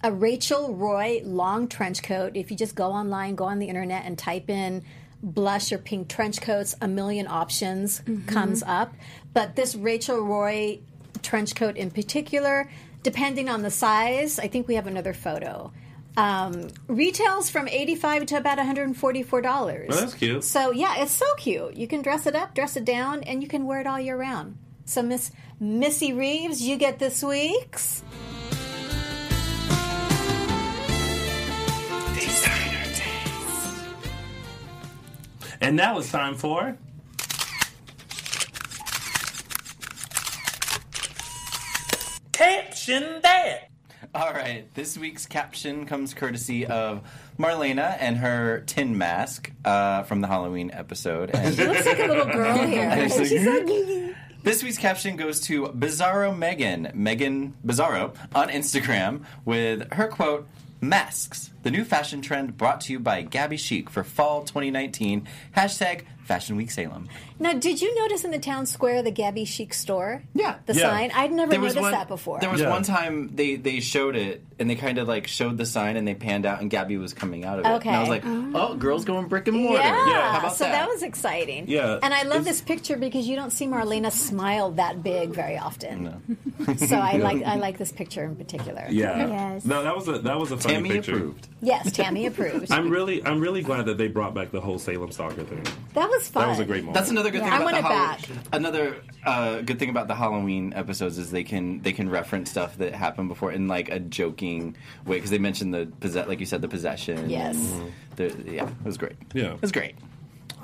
a Rachel Roy long trench coat. If you just go online, go on the internet, and type in blush or pink trench coats, a million options mm-hmm. comes up. But this Rachel Roy trench coat in particular, depending on the size, I think we have another photo. Um, retails from eighty-five to about one hundred and forty-four dollars. Well, that's cute. So yeah, it's so cute. You can dress it up, dress it down, and you can wear it all year round. So Miss Missy Reeves, you get this week's. And now it's time for. Caption that. All right. This week's caption comes courtesy of Marlena and her tin mask uh, from the Halloween episode. And she Looks like a little girl here. She's like, This week's caption goes to Bizarro Megan, Megan Bizarro, on Instagram with her quote, Masks, the new fashion trend brought to you by Gabi Chic for fall 2019. Hashtag Fashion Week Salem. Now, did you notice in the town square the Gabi Chic store? Yeah. The Yeah. sign? I'd never There was noticed one, that before. There was Yeah. one time they, they showed it and they kind of like showed the sign and they panned out and Gabi was coming out of it. Okay. And I was like, oh, girls going brick and mortar. yeah, How about so that? that? was exciting. Yeah. and I love It's- this picture because you don't see Marlena smile that big very often. No. so I like I like this picture in particular. Yeah. Yes. No, that was a that was a funny Tammy picture. approved. Yes, Tammy approved. I'm really I'm really glad that they brought back the whole Salem stalker thing. that was fun. That was a great moment. That's another good Yeah. thing I about want the it Hall- back. Another uh, good thing about the Halloween episodes is they can they can reference stuff that happened before in like a joking way because they mentioned the possess like you said the possession. Yes. and The, yeah, it was great. Yeah. it was great.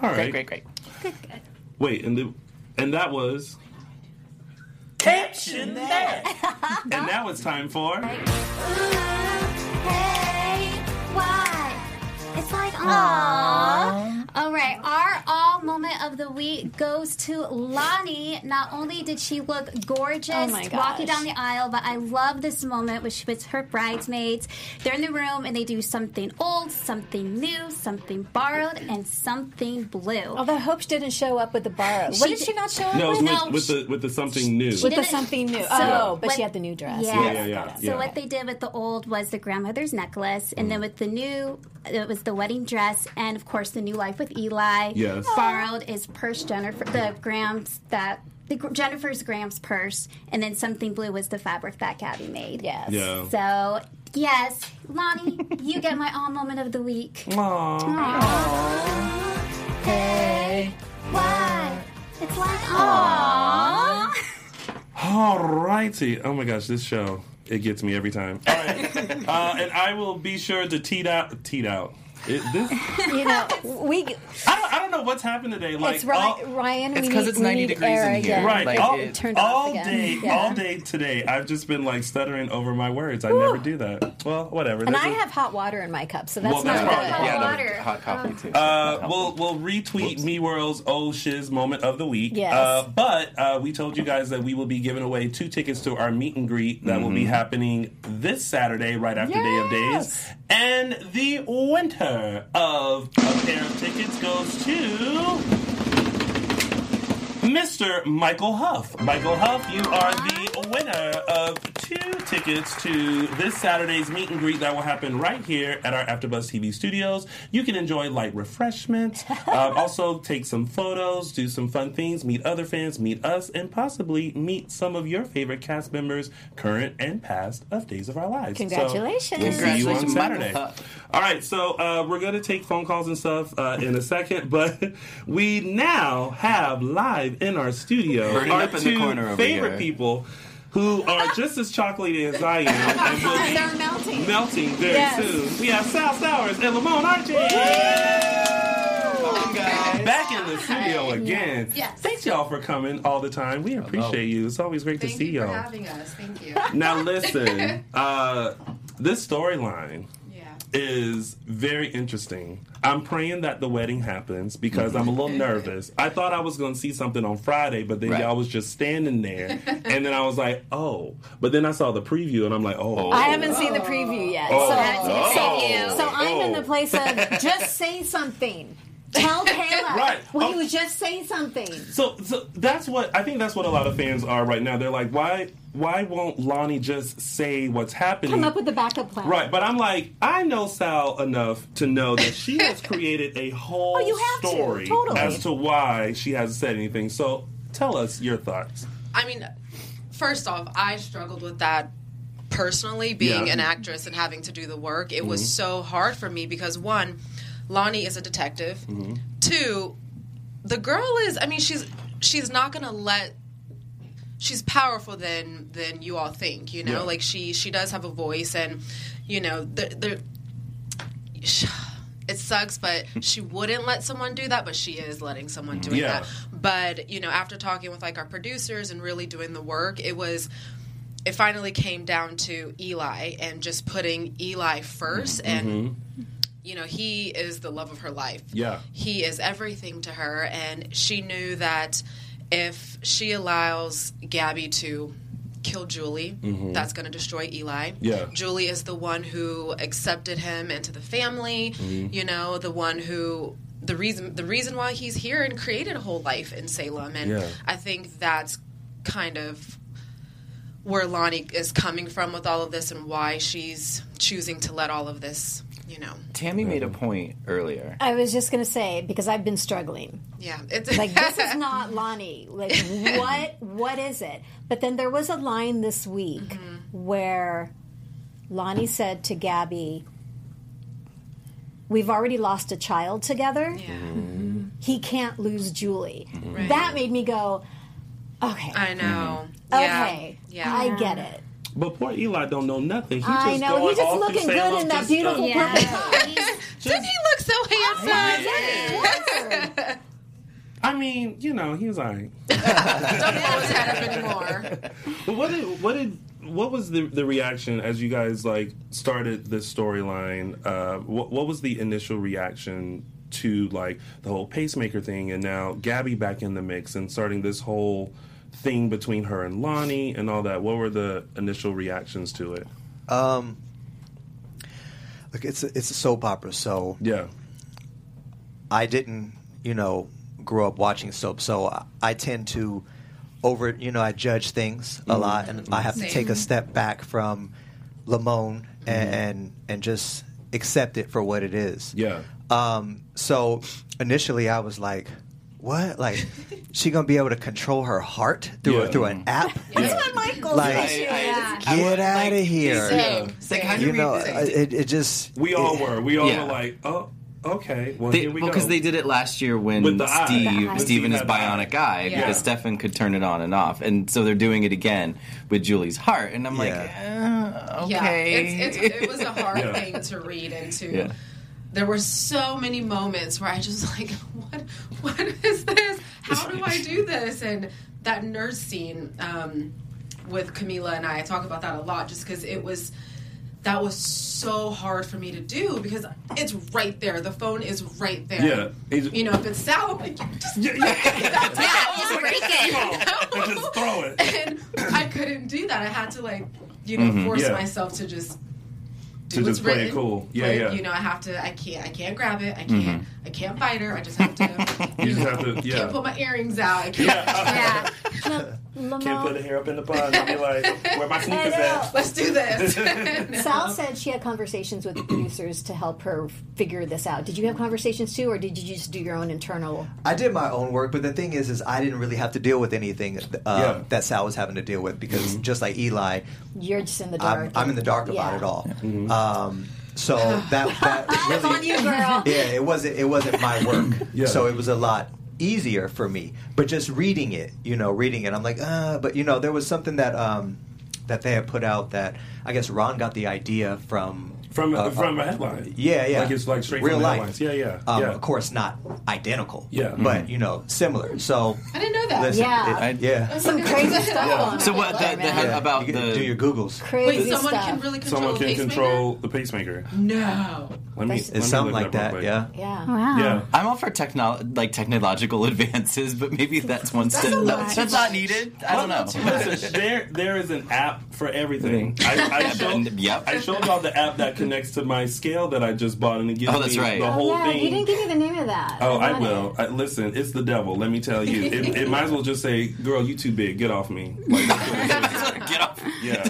All right. Great, great, great. Wait, and the and that was caption that. and now it's time for Hey, what? It's like, aww. All right, our all moment of the week goes to Lani. Not only did she look gorgeous Oh walking down the aisle, but I love this moment when she with her bridesmaids. They're in the room and they do something old, something new, something borrowed, and something blue. Although Hope didn't show up with the borrowed. She What did did- she not show up no, with? with, No, with she- the with the something new. with the didn't- something new. So, oh, but what- she had the new dress. Yes. Yeah, yeah, yeah, So yeah. what they did with the old was the grandmother's necklace, and then Mm. with the new, it was the wedding dress, and of course the new life with Eli. Yes. Borrowed is purse Jennifer, the Grams that the Jennifer's Grams purse, and then something blue was the fabric that Gabi made. Yes. yeah. So yes, Lani, you get my all moment of the week. Aw. Hey, what? It's like aww. Alrighty. Oh my gosh, this show it gets me every time. All right, uh, and I will be sure to teat out. Teat out. It, this, You know, we. I don't. I don't know what's happened today. Like It's Ryan. all- Ryan It's because it's 90 need degrees air in here. again. Right, Like, all, it- Turned off all day, Yeah. all day today. I've just been like stuttering over my words. I never do that. Well, whatever. And This I have hot water in my cup, so that's Well, not that's good. probably- yeah, no, water. hot coffee too. Uh, we'll we'll retweet Me World's Oh Shiz moment of the week. Yes. Uh, but uh, we told you guys that we will be giving away two tickets to our meet and greet that will be happening this Saturday, right after Day of Days. And the winner of a pair of tickets goes to. Mr. Michael Huff. Michael Huff, you are the winner of two tickets to this Saturday's meet and greet that will happen right here at our AfterBuzz TV studios. You can enjoy light refreshments, um, also take some photos, do some fun things, meet other fans, meet us, and possibly meet some of your favorite cast members, current and past, of Days of Our Lives. So, Congratulations. we'll see you on Congratulations, Michael Saturday. Huff. All right, so uh, we're going to take phone calls and stuff uh, in a second, but we now have live in our studio Burning our up in the two corner favorite here. people who are just as chocolatey as I am and will be They're melting. melting very Yes. soon. We have Sal Stowers and Lamon Archey. Guys. Back in the studio again. Yes. Thanks y'all for coming all the time. We appreciate you. It's always great to see you for y'all. having us. Thank you. Now listen, uh, this storyline Yeah. Is very interesting. I'm praying that the wedding happens because I'm a little mm-hmm. nervous. I thought I was going to see something on Friday, but then Right. y'all was just standing there, and then I was like, oh. But then I saw the preview, and I'm like, oh. I haven't seen the preview yet. Oh. So, Oh. so, so I'm in Oh. the place of just say something. Tell Kayla. Right. Will Oh. you just say something? So, so that's what I think. That's what a lot of fans are right now. They're like, why, why won't Lani just say what's happening? Come up with the backup plan. Right, but I'm like, I know Sal enough to know that she has created a whole Oh, you have to, story totally. as to why she hasn't said anything. So tell us your thoughts. I mean, first off, I struggled with that personally, being Yeah. an actress and having to do the work. It was Mm-hmm. so hard for me because one, Lani is a detective. Mm-hmm. Two, the girl is. I mean, she's she's not gonna let. She's powerful than than you all think. You know, Yeah. like she she does have a voice, and you know the the. It sucks, but she wouldn't let someone do that, but she is letting someone do Yeah. that. But, you know, after talking with like our producers and really doing the work, it was it finally came down to Eli and just putting Eli 1st mm-hmm. and you know, he is the love of her life. Yeah. He is everything to her and she knew that if she allows Gabi to kill Julie, mm-hmm. that's going to destroy Eli. Yeah. Julie is the one who accepted him into the family, mm-hmm. you know, the one who the reason the reason why he's here and created a whole life in Salem, and Yeah. I think that's kind of where Lani is coming from with all of this and why she's choosing to let all of this, you know, Tammy made a point earlier. I was just going to say because I've been struggling. yeah, it's Like this is not Lani. Like what? What is it? But then there was a line this week Mm-hmm. where Lani said to Gabi, "We've already lost a child together. yeah, mm-hmm. He can't lose Julie." Mm-hmm. Right. That made me go, "Okay, I know. Mm-hmm. Yeah. okay, yeah. I get it." But poor Eli don't know nothing. He I just know going he's just off looking good in that beautiful Yeah. purple top. Didn't he look so handsome? I mean, you know, he was alright. Don't always have him anymore. But what did what did what was the the reaction as you guys like started this storyline? Uh, what what was the initial reaction to like the whole pacemaker thing, and now Gabi back in the mix and starting this whole thing between her and Lonnie and all that? What were the initial reactions to it? Um, look, it's a, it's a soap opera, so Yeah, I didn't, you know, grow up watching soap, so I, I tend to over, you know, I judge things a lot, and I have to take a step back from Lamon and, and and just accept it for what it is. yeah. Um, so initially, I was like, "What? Like, she gonna be able to control her heart through Yeah. a, through an app? Yeah. Michael's Like, I- I- I get out like, of here!" Same. They kind You of know, it, it just We all it- were. We all Yeah. were like, oh, okay. Well, They, here we go. because they did it last year when With the eye. Steve, The eye. Steve and his had the eye. bionic eye, Yeah. because Stefan could turn it on and off, and so they're doing it again with Julie's heart, and I'm like, Yeah. uh, Yeah, okay, it's, it's, it was a hard Yeah. thing to read into. Yeah. There were so many moments where I just like, what, what is this? How do I do this? And that nurse scene um, with Camila and I, I talk about that a lot, just because it was that was so hard for me to do because it's right there. The phone is right there. Yeah. He's- You know, if it's Sal, I'm like, just Yeah, yeah. yeah, And just throw it. and I couldn't do that. I had to like, you know, force Yeah. myself to just do To just play it cool. Yeah, yeah. Mm-hmm. You know, I have to. I can't. I can't grab it. I can't. I can't fight her. I just have to. You just have to, Yeah. Can't yeah. put my earrings out. I can't. Yeah. Yeah. Can't put the hair up in the bun and be like, where my sneakers at? Let's do this. Sal said she had conversations with the producers to help her figure this out. Did you have conversations too, or did you just do your own internal? I did my own work, but the thing is, is I didn't really have to deal with anything uh, Yeah. that Sal was having to deal with because Mm-hmm. just like Eli, You're just in the I'm, dark. I'm in the dark about Yeah. it all. Mm-hmm. Um, so that that really, on you, girl. yeah, it wasn't it wasn't my work. Yeah. So it was a lot easier for me. But just reading it, you know, reading it, I'm like, uh, but you know, there was something that um, that they had put out that I guess Ron got the idea from From, uh, from uh, a headline. Yeah, yeah. Like it's like straight Real from the life. headlines. Yeah, yeah. Um, yeah. Of course, not identical. Yeah. but you know, similar. So I didn't know that. listen, Yeah. it- yeah. Some crazy stuff on So what the, the, man. about you the do your Googles. Crazy Wait, someone stuff. can really control Someone can pacemaker? control the pacemaker. No. Let me. It's let something like it that. Yeah. Yeah. Wow. Yeah. I'm all for techno- like technological advances, but maybe that's one step. a No, lot. that's not needed. I don't know. There there is an app for everything. I, I, showed, Yep. I showed y'all the app that connects to my scale that I just bought, and it gives Oh, that's me right. the Oh, whole yeah, thing. you didn't give me the name of that. Oh, I want will. I, listen, it's the devil. Let me tell you. It, it might as well just say, "Girl, you too big. Get off me." Like, that's what it is. Get off. yeah,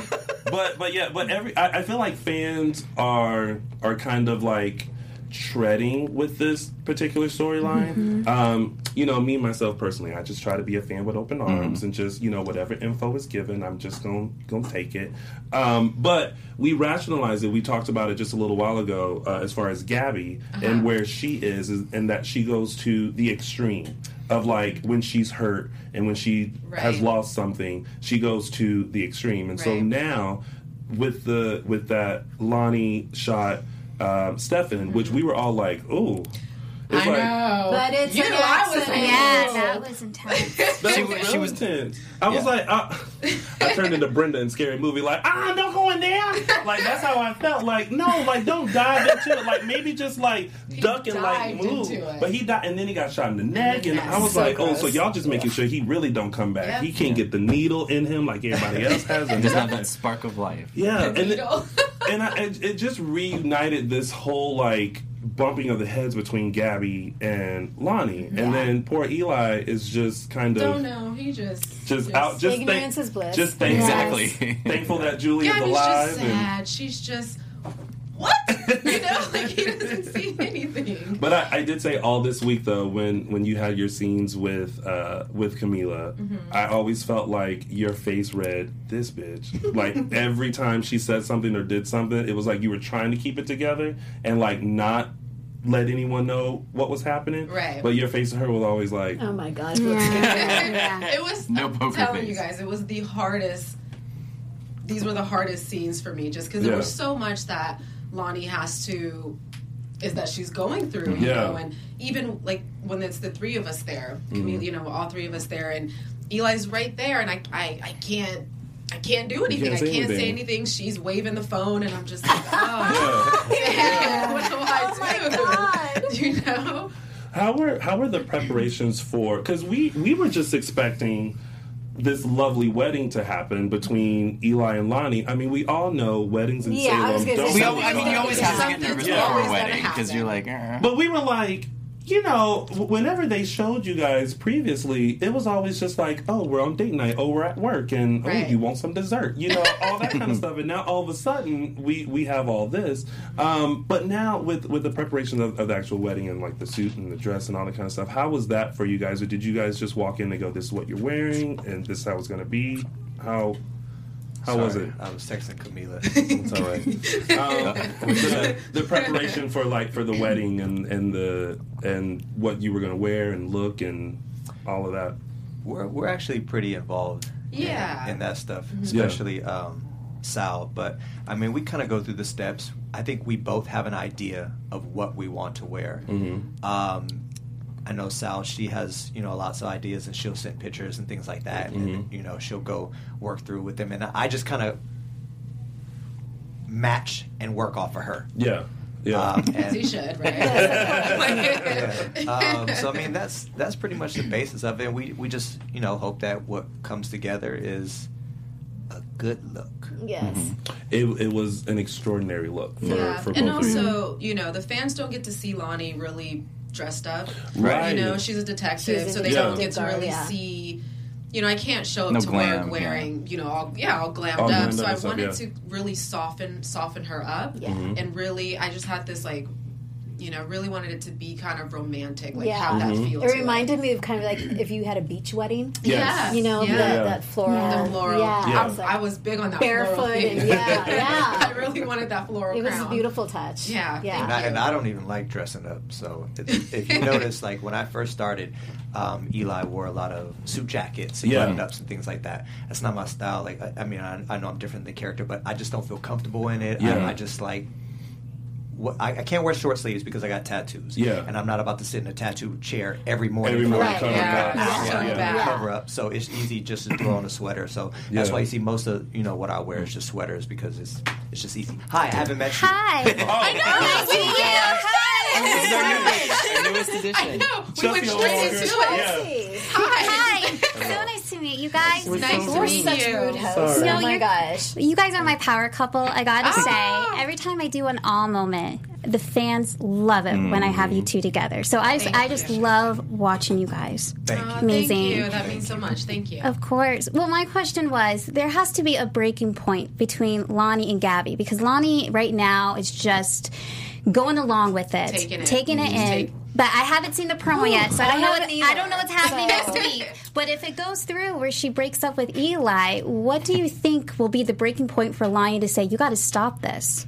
but but yeah, but every I, I feel like fans are are kind of like treading with this particular storyline. Um, you know, me myself personally, I just try to be a fan with open arms and just you know whatever info is given, I'm just gonna gonna take it. Um, but we rationalize it. We talked about it just a little while ago uh, as far as Gabi and where she is, is, and that she goes to the extreme of like when she's hurt and when she has lost something, she goes to the extreme. And so now with the with that Lani shot uh, Stefan, which we were all like, "Ooh." It's I know. But it's you know, I was accident. Yeah, like, that was intense. That She was, was- that she was was- tense. I was like, uh, I turned into Brenda in Scary Movie, like, ah, don't go in there. Like that's how I felt. Like, no, like don't dive into it. Like maybe just like duck and like move. But he died, and then he got shot in the neck, and I was So like, oh, so y'all just making sure he really don't come back. Yep. He can't get the needle in him like everybody else has. It and doesn't have that spark of life. Yeah, and it, and I, it, it just reunited this whole like bumping of the heads between Gabi and Lani, Yeah. and then poor Eli is just kind of Don't know. He just just out, just Ignorance thank- is bliss. Just thankful, Exactly. thankful that Julie is Gabi's alive. just and, sad. She's just what? you know, like he doesn't see anything. But I, I did say all this week though, when when you had your scenes with uh, with Camila, Mm-hmm. I always felt like your face read this bitch. Like every time she said something or did something, it was like you were trying to keep it together and like not let anyone know what was happening. Right. But your face to her was always like, Oh my God. What's? Yeah. It was. No I'm poker telling face. you guys, it was the hardest. These were the hardest scenes for me, just because there was so much that Lani has to. Is that she's going through, you Yeah. know, and even like when it's the three of us there, Mm-hmm. Camille, you know, all three of us there, and Eli's right there, and I, I, I can't, I can't do anything. can't I can't say anything. anything. She's waving the phone, and I'm just like, oh, yeah. what do I do? You know, How were how were the preparations for? Because we we were just expecting this lovely wedding to happen between Eli and Lani. I mean, we all know weddings in Yeah, I was Salem gonna don't. say, We, I mean, you always have to get nervous Yeah. before a wedding because you're like, happen. "Uh." But we were like, you know, whenever they showed you guys previously, it was always just like, oh, we're on date night, oh, we're at work, and Right. oh, you want some dessert, you know, all that kind of stuff. And now all of a sudden, we we have all this. Um, but now with with the preparation of, of the actual wedding and like the suit and the dress and all that kind of stuff, how was that for you guys? Or did you guys just walk in and go, this is what you're wearing, and this is how it's going to be? How how was it? I was texting Camila. It's all right. Um, the, the preparation for like for the wedding and and the and what you were gonna wear and look and all of that. we're we're actually pretty involved. in- Yeah. In, that stuff, Yeah. especially um, Sal. But I mean, we kind of go through the steps. I think we both have an idea of what we want to wear. Mm-hmm. Um, I know Sal; she has you know lots of ideas, and she'll send pictures and things like that. And Mhm. you know, she'll go work through with them, and I just kind of match and work off of her. Yeah, yeah. Um, as and- he should, right? yeah. Um, so I mean, that's that's pretty much the basis of it. We we just you know hope that what comes together is a good look. Yes. it it was an extraordinary look for yeah, for both and of you. also, you know, the fans don't get to see Lani really dressed up. Right. You know, she's a detective, She's so a they don't get to really Yeah. see. You know, I can't show up No to glam, work wearing, you know, all yeah, all glammed All up. glammed so up I and stuff, wanted yeah. to really soften soften her up, Yeah. Mm-hmm. and really, I just had this like, you know, really wanted it to be kind of romantic, like Yeah. have that Mm-hmm. feel. It to reminded me of kind of like if you had a beach wedding. Yes. Yes. You know, yeah. that, that floral. the floral. Yeah. Yeah. I, was, I was big on that Barefoot floral thing. yeah, yeah. I really wanted that floral. It was crown. a beautiful touch. Yeah, Yeah. And I, and I don't even like dressing up. So if, if you notice, like when I first started, um, Eli wore a lot of suit jackets and Yeah. button ups and things like that. That's not my style. Like I, I mean, I, I know I'm different than the character, but I just don't feel comfortable in it. Yeah. I, I just like. What, I, I can't wear short sleeves because I got tattoos. Yeah. and I'm not about to sit in a tattoo chair every morning. Every morning, like cover four up. hours. Yeah, Yeah, yeah. cover up. So it's easy just to throw on a sweater. So that's Yeah. why you see most of you know what I wear is just sweaters because it's it's just easy. Hi, I haven't met you. Hi. I Nice to meet you. This is our Hi. newest, newest edition. No, we Chelsea went straight into it. Yeah. Hi. Hi. So nice to meet you guys. We're Nice so to meet such you. rude hosts. Sorry. Oh my you're- gosh. You guys are my power couple. I gotta Oh. say, every time I do an all moment, the fans love it when I have you mm. two together. So I just, I just you. love watching you guys. Thank you. Amazing. Thank you. That means so much. Thank you. Of course. Well, my question was there has to be a breaking point between Lani and Gabi because Lani right now is just going along with it, Taking it. taking it mm-hmm. in. take- but I haven't seen the promo yet, so I I don't know. What, haven't either. I don't know what's happening So- next week. But if it goes through where she breaks up with Eli, what do you think will be the breaking point for Lani to say you got to stop this?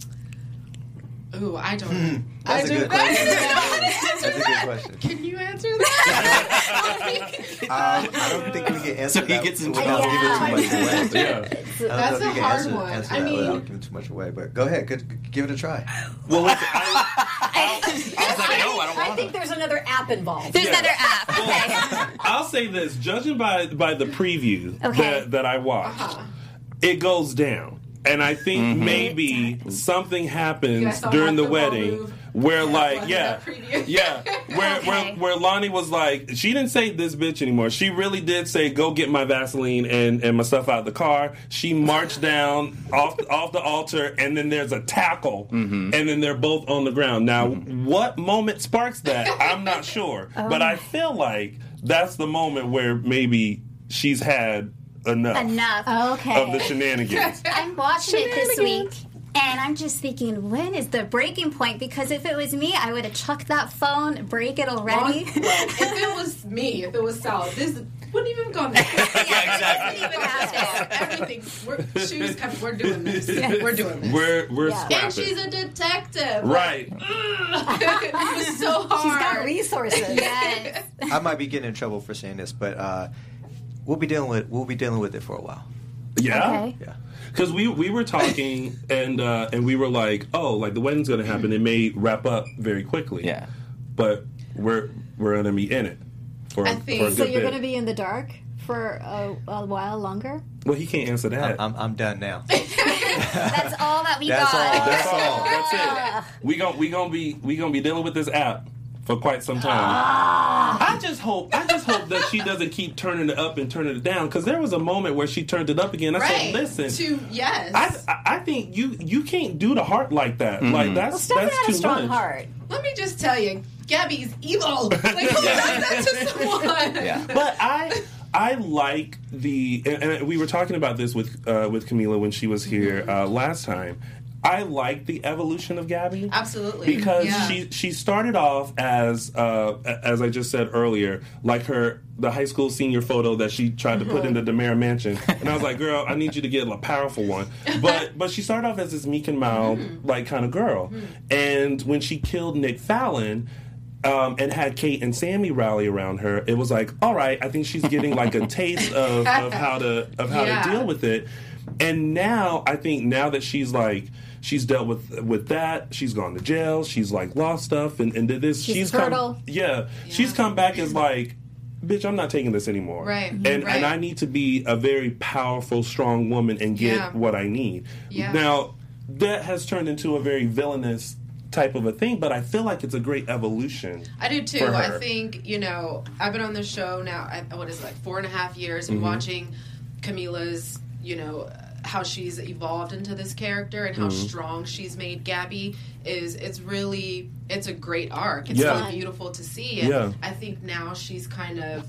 Ooh, I don't. Hmm. I That's a do. good question. That's a good question. Can you answer that? Um, I don't think we can answer So he gets into without giving too much away. Yeah. I don't That's know a hard answer, one. answer I that mean- without giving too much away. But go ahead, good, give it a try. Well, listen, I, I was like, no, I don't I think there's another app involved. There's Yeah. another app. Okay. I'll say this: judging by by the preview Okay. that, that I watched, it goes down, and I think maybe something happens during the that wedding move? Where like yeah, yeah, where Okay. where where Lani was like, she didn't say this bitch anymore. She really did say, "Go get my Vaseline and and my stuff out of the car." She marched down off off the altar, and then there's a tackle, Mm-hmm. and then they're both on the ground. Now, what moment sparks that? I'm not sure, but I feel like that's the moment where maybe she's had enough, Enough. Okay. of the shenanigans. I'm watching it this week. And I'm just thinking, when is the breaking point? Because if it was me, I would have chucked that phone, break it already. if it was me, if it was Sal, this wouldn't even gone there. yeah, exactly. Even happen. Everything. We're, shoes come. We're doing this. We're doing this. We're we're Yeah. scrapping. and she's a detective. right. it was so hard. She's got resources. Yes. I might be getting in trouble for saying this, but uh, we'll be dealing with we'll be dealing with it for a while. Yeah. Okay. Yeah. Because we we were talking and uh, and we were like, oh, like the wedding's gonna happen. It may wrap up very quickly. Yeah. But we're we're gonna be in it for, I for think- a good So you're bit. going to be in the dark for a, a while longer? well, he can't answer that. I'm, I'm, I'm done now. That's all that we That's got. all. That's all. That's it. We gon' we gonna be we gonna be dealing with this app for quite some time. Ah. I just hope I just hope that she doesn't keep turning it up and turning it down because there was a moment where she turned it up again. I Right. said, listen. To yes. I, I- I think you you can't do the heart like that. Like that's Stephanie that's had too a strong much. heart. Let me just tell you, Gabi's evil. Like who does that to someone? Yeah. but I I like the and, and we were talking about this with uh, with Camila when she was here uh, last time. I like the evolution of Gabi Absolutely. because Yeah. she she started off as uh, as I just said earlier, like her the high school senior photo that she tried to put in the DiMera mansion, and I was like, girl, I need you to get a powerful one. But but she started off as this meek and mild like kind of girl, and when she killed Nick Fallon. Um, and had Kate and Sami rally around her. It was like, all right, I think she's getting like a taste of, of how to of how Yeah. to deal with it. And now I think now that she's like she's dealt with with that, she's gone to jail, she's like lost stuff and, and did this. She's come fertile. yeah, she's come back as like bitch, I'm not taking this anymore. Right, And right. and I need to be a very powerful, strong woman and get Yeah. what I need. Yeah. Now, that has turned into a very villainous type of a thing, but I feel like it's a great evolution. I do too. I think you know I've been on this show now. I, what is it, like four and a half years, Mm-hmm. and watching Camila's you know how she's evolved into this character and how Mm-hmm. strong she's made Gabi is it's really it's a great arc. It's Yeah. really beautiful to see. And Yeah. I think now she's kind of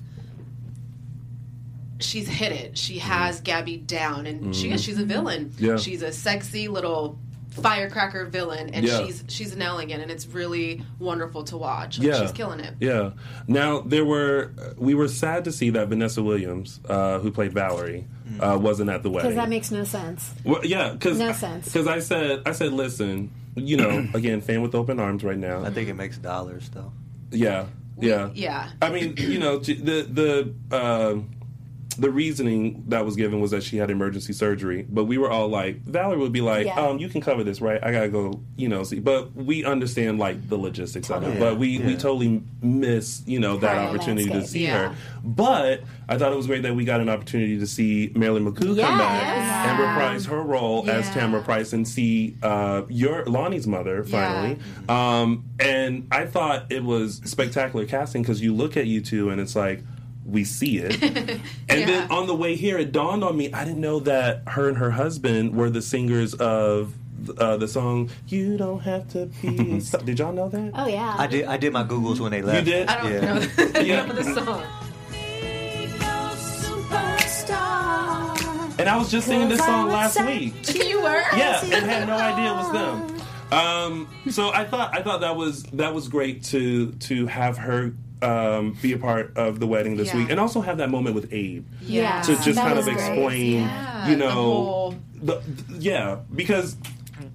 she's hit it. She has Gabi down, and she she's a villain. Mm-hmm. Yeah. She's a sexy little firecracker villain, and Yeah. she's she's nailing it, and it's really wonderful to watch. Yeah. she's killing it. Yeah. Now there were we were sad to see that Vanessa Williams, uh, who played Valerie, uh, wasn't at the wedding. Because that makes no sense. Well, yeah, because No sense. Because I said, I said, listen, you know, again, fan with open arms right now. I think it makes dollars though. Yeah, yeah, Yeah. I mean, you know, the the uh, the reasoning that was given was that she had emergency surgery, but we were all like, Valerie would be like, Yeah. um, you can cover this, right? I gotta go, you know, see. But we understand like the logistics of it, Yeah, but we we totally miss, you know, that Right. opportunity to see Yeah. her. But I thought it was great that we got an opportunity to see Marilyn McCoo Yeah. come back Yes. and reprise her role as Tamara Price and see uh, your Lani's mother finally. Um, and I thought it was spectacular casting because you look at you two and it's like we see it. and Yeah. then on the way here, it dawned on me I didn't know that her and her husband were the singers of. Uh, the song "You Don't Have to Be." So- did y'all know that? Oh yeah. I did I did my googles when they left. You did? I don't Yeah. know the Yeah. the song. And I was just singing this song last week. you were? yeah, and had no idea it was them. Um, so I thought I thought that was that was great to to have her um, be a part of the wedding this Yeah. week, and also have that moment with Abe Yeah. to just That kind of explain, Yeah, you the know, whole- the, yeah, because.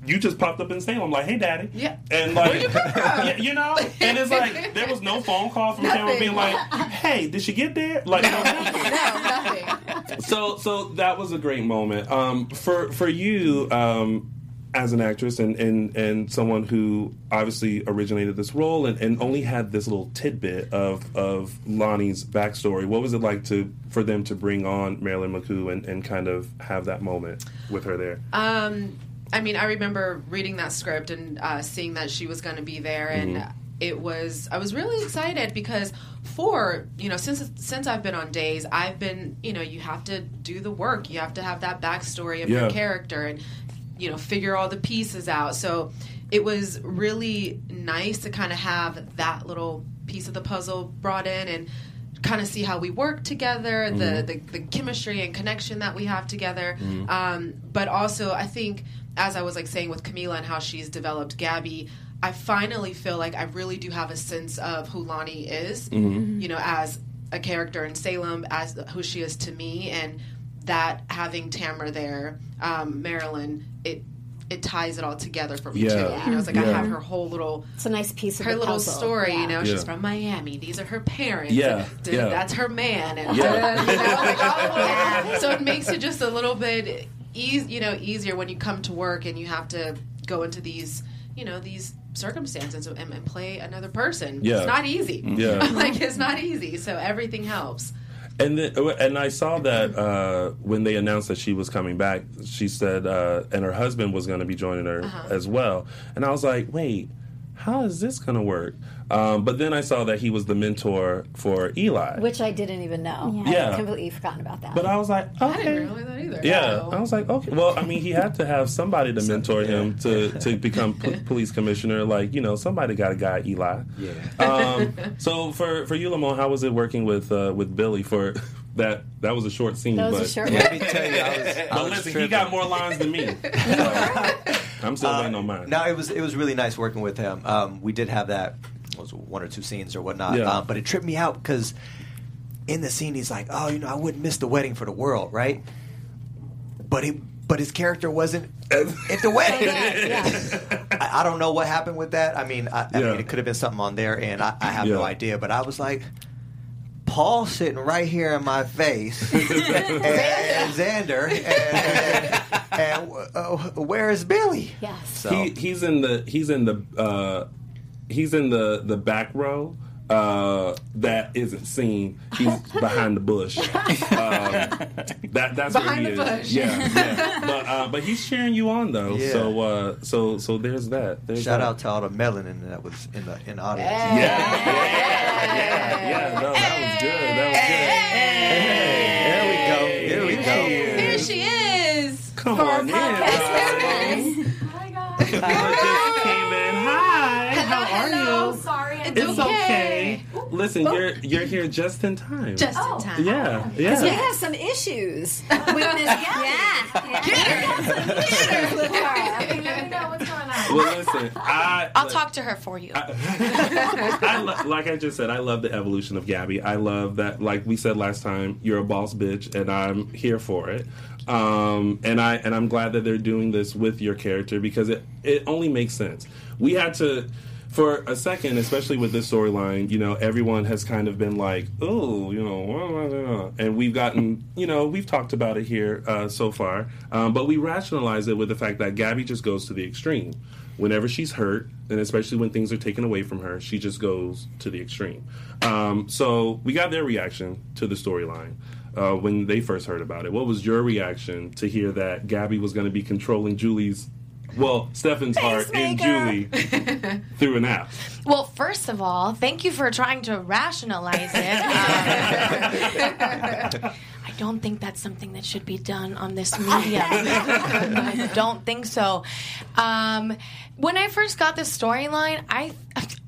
You just popped up in Salem, like, "Hey, Daddy," Yeah. and like, yeah, you know, and it's like there was no phone call from Nothing. being like, "Hey, did she get there?" Like, no, nothing. No, nothing. so so that was a great moment um, for for you um, as an actress and, and and someone who obviously originated this role and, and only had this little tidbit of of Lani's backstory. What was it like to for them to bring on Marilyn McCoo and, and kind of have that moment with her there? Um, I mean, I remember reading that script and uh, seeing that she was going to be there, and Mm-hmm. it was I was really excited because for you know since since I've been on days, I've been you know you have to do the work, you have to have that backstory of Yeah. your character, and you know figure all the pieces out. So it was really nice to kind of have that little piece of the puzzle brought in and kind of see how we work together, the, mm-hmm. the the chemistry and connection that we have together. Mm-hmm. Um, but also, I think as I was like saying with Camila and how she's developed Gabi, I finally feel like I really do have a sense of who Lani is. Mm-hmm. You know, as a character in Salem, as who she is to me, and that having Tamara there, um, Marilyn, it. It ties it all together for me Yeah. too. You know, it's like I have her whole little It's a nice piece of her the little puzzle. story. Yeah. You know, Yeah. she's from Miami. These are her parents. Yeah, and d- yeah. that's her man. And Yeah. you know, like, oh, so it makes it just a little bit eas you know, easier when you come to work and you have to go into these, you know, these circumstances and, and play another person. Yeah. It's not easy. Yeah. like it's not easy. So everything helps. And then, and I saw that uh, when they announced that she was coming back, she said, uh, and her husband was going to be joining her Uh-huh. as well. And I was like, wait, how is this going to work? Um, but then I saw that he was the mentor for Eli. Which I didn't even know. Yeah. I had completely forgotten about that. but I was like, I okay. didn't realize that either. Yeah, So- I was like, okay. Well, I mean, he had to have somebody to mentor him to, to become p- police commissioner. Like, you know, somebody got to guide Eli. Yeah. Um, so for for you, Lamon, how was it working with uh, with Billy for that? That was a short scene, that was but a short Let me tell you, I was, I but was listen, he got more lines than me. I'm still waiting on mine. No, it was it was really nice working with him. Um, we did have that was one or two scenes or whatnot, Yeah. um, but it tripped me out because in the scene he's like, "Oh, you know, I wouldn't miss the wedding for the world, right?" But he, but his character wasn't at the wedding. yeah. I, I don't know what happened with that. I mean, I, I Yeah. mean, it could have been something on there, and I, I have no idea. But I was like. Paul sitting right here in my face, and, and Xander, and, and, uh, where is Billy? Yes. So He, he's in the he's in the uh, he's in the the back row. Uh, that isn't seen. He's behind the bush. Um, that that's Behind where he the is. bush. Yeah, yeah. But uh, but he's cheering you on though. Yeah. So uh, so so there's that. There's Shout that. out to all the melanin that was in the in the audience. Yeah, yeah, yeah, yeah. No, that was good. That was good. There we go. There we go. Here she is. Come For on in. podcast. You just came in. Hi. How are you? Sorry, I'm It's okay. Listen, you're you're here just in time. Just in time. yeah, yeah. We have some issues with Miss Gabi. Let me know what's going on. Well, listen, I I'll talk to her for you. I lo- like I just said, I love the evolution of Gabi. I love that, like we said last time, you're a boss bitch, and I'm here for it. Um, and I and I'm glad that they're doing this with your character because it it only makes sense. We had to. For a second, especially with this storyline, you know, everyone has kind of been like, "Oh, you know," blah, blah, blah," and we've gotten, you know, we've talked about it here uh, so far, um, but we rationalize it with the fact that Gabi just goes to the extreme whenever she's hurt, and especially when things are taken away from her, she just goes to the extreme. Um, so we got their reaction to the storyline uh, when they first heard about it. What was your reaction to hear that Gabi was going to be controlling Julie's, well, Stefan's heart in Julie through an app? Well, first of all, thank you for trying to rationalize it. Um, I don't think that's something that should be done on this medium. I don't think so. Um, when I first got this storyline, I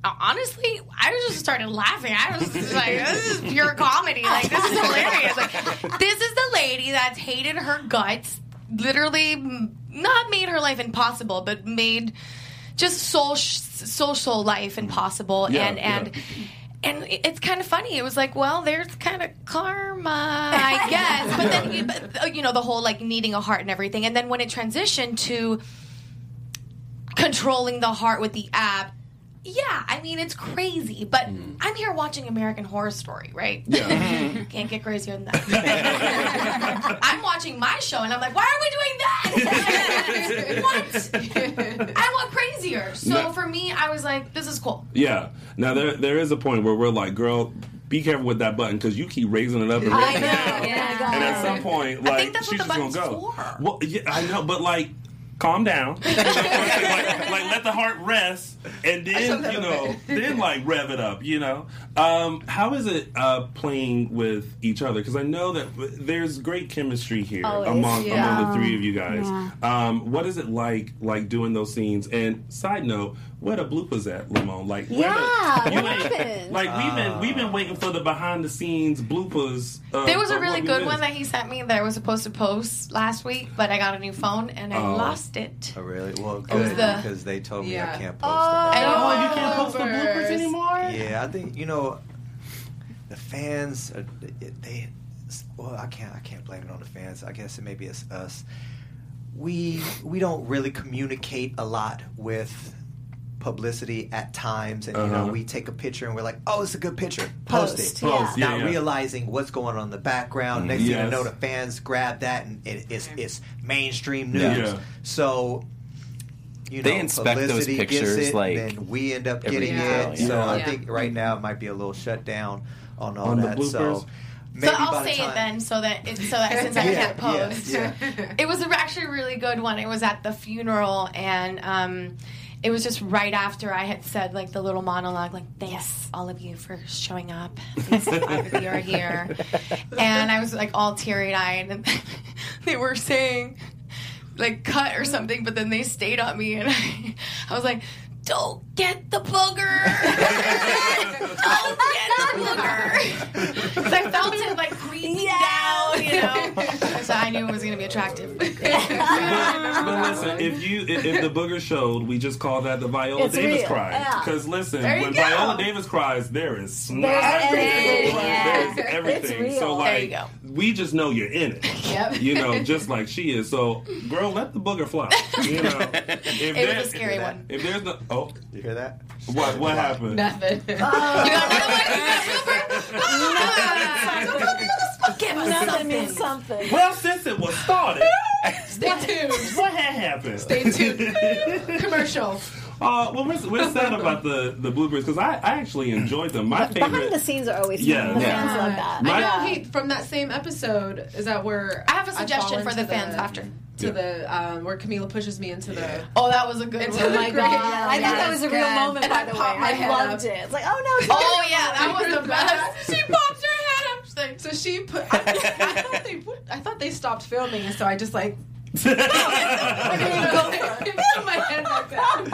honestly, I was just started laughing. I was just like, "This is pure comedy. Like, this is hilarious. Like, this is the lady that's hated her guts, literally not made her life impossible, but made just soul social life impossible. Yeah, and and yeah. and it's kind of funny. It was like well there's kind of karma i guess. But then you- but, uh, you know the whole like needing a heart and everything. And then when it transitioned to controlling the heart with the app yeah i mean it's crazy but mm. i'm here watching american horror story right Yeah. can't get crazier than that i'm watching my show and i'm like why are we doing that what i want crazier so No. for me i was like this is cool Yeah. Now there there is a point where we're like, girl, be careful with that button because you keep raising it up and raising it down. Yeah. And at some point, like think that's she's just gonna go. for. Well, yeah, I know, but like, calm down. You know, like, like, let the heart rest, and then you know, then like rev it up. You know, um, how is it uh, playing with each other? Because I know that there's great chemistry here Always, among yeah. among the three of you guys. Yeah. Um, what is it like like doing those scenes? And side note, where the bloopers at, Lamon? Like, where Yeah, the, what happened? Like we've been we've been waiting for the behind the scenes bloopers. Uh, There was a really good one that he sent me that I was supposed to post last week, but I got a new phone and I Oh. lost it. Oh, really? Well, good the- because they told me I can't post I them. Oh, you can't post the bloopers anymore. Yeah, I think you know the fans. Are, they well, I can't. I can't blame it on the fans. I guess it maybe it's us. We we don't really communicate a lot with publicity at times, and you know Uh-huh. we take a picture and we're like, oh, it's a good picture, post, Post, it. yeah. Post, yeah, Not yeah. realizing what's going on in the background. Next thing Yes. you know, the fans grab that and it, it's it's mainstream news. Yeah. So. You They know, inspect those publicity gets pictures, it, like, then we end up getting it. yeah. So I think right now it might be a little shut down on all On the that. bloopers? So maybe so I'll say time, it then, so that it, so that since I Yeah, can't post, yeah, it was actually a really good one. It was at the funeral, and um, it was just right after I had said like the little monologue, like thanks all of you for showing up. Thanks all of you are here, and I was like all teary eyed, and they were saying like cut or something, but then they stayed on me, and I, I was like. Don't get the booger. Don't get the booger. Because I felt it like creeping down, you know. So I knew it was going to be attractive. But, but listen, if you if, if the booger showed, we just call that the Viola It's Davis real, cry. yeah. Because listen, when go. Viola Davis cries, there is snot. There's everything, yeah. There's It's everything. real. So There like, you go. we just know you're in it. Yep. You know, just like she is. So, girl, let the booger fly. You know, if It was a scary one. If there's no, oh, You hear that? what what happened? Nothing. You got another one? Give us Nothing something. means something. Well, since it was started, Stay tuned. what had happened? Stay tuned. Commercial. Uh, well, we're, we're sad about the the bloopers because I, I actually enjoyed them. My Behind the favorite. scenes are always Yeah. fun. The Yeah. fans love that. My- I know Yeah. he from that same episode. Is that where I have a I suggestion fall for the into fans after. To Yeah. the um, where Camila pushes me into the. Oh, that was a good It's one. Oh my Great. god! Yeah, I think that was a real good. moment, And by I the way. popped my I head loved up. it. It's like, oh no! it's Oh yeah, that was the best. She popped her head up. Like, So she put. I, I thought they. I thought they stopped filming, and so I just like. put my head back down.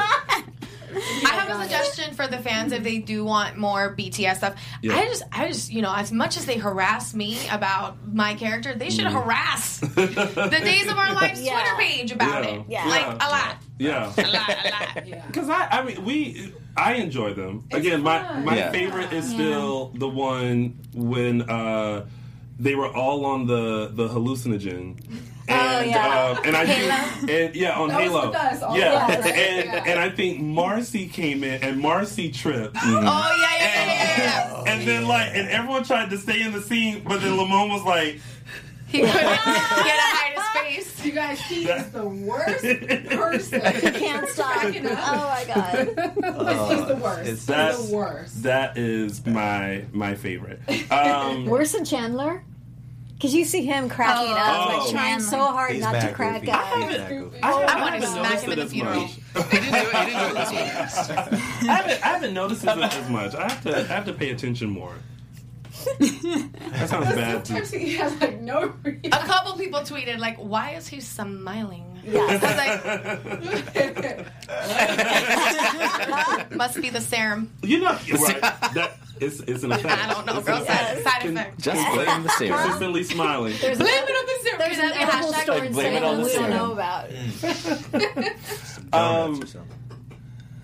I have a suggestion for the fans if they do want more BTS stuff. Yeah. I just, I just, you know, as much as they harass me about my character, they should harass the Days of Our Lives Yeah. Twitter page about Yeah. it. Yeah. Like Yeah. a lot, yeah. a lot, a lot. Yeah. Because I, I mean, we, I enjoy them. Again, my fun. my Yeah. favorite is still the one when uh, they were all on the the hallucinogen. And, yeah. uh, and I think, and yeah, on That Halo, us, yeah, us, right? and Yeah. and I think Marcy came in and Marcy tripped, Oh yeah, yeah, yeah, yeah, yeah. and then like, and everyone tried to stay in the scene, but then Lamon was like, He couldn't get to hide his face. You guys, he is the worst person. He can't stop. Oh my god! He's the worst. it's- He's That's- the worst. that is my my favorite. Um, Worse than Chandler. Because you see him cracking up, Oh. like trying so hard He's not to crack goofy. up. He's mad goofy. I, I I wanna smack him it in the funeral. He didn't do it. He didn't do it this one. I haven't, I haven't noticed it as much. I have to I have to pay attention more. That sounds bad. Sometimes he has like no reason. A couple people tweeted like, "Why is he smiling?" Yes. I was like, "Must be the serum." You know, right? That it's it's an effect. I don't know, girl. Side, effect. side effect. Just blame the serum. Consistently smiling. There's Blame an, it on the serum. there's Can an that be a edible hashtag? store Blame it on Salem the we don't know about. Um, or something.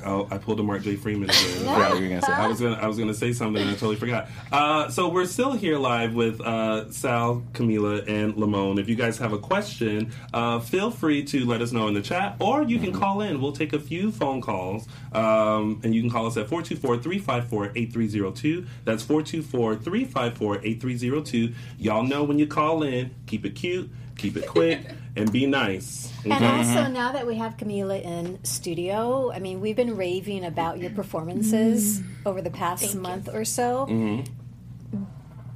Oh, I pulled a Mark J. Freeman again. I forgot what you were gonna say. I was gonna I was gonna say something and I totally forgot. Uh, so we're still here live with uh, Sal, Camila, and Lamon. If you guys have a question, uh, feel free to let us know in the chat, or you can call in. We'll take a few phone calls, um, and you can call us at 424-354-8302. That's 424-354-8302. Y'all know when you call in, keep it cute, keep it quick, and be nice. And also, now that we have Camila in studio, I mean, we've been raving about your performances over the past month or so Mm-hmm.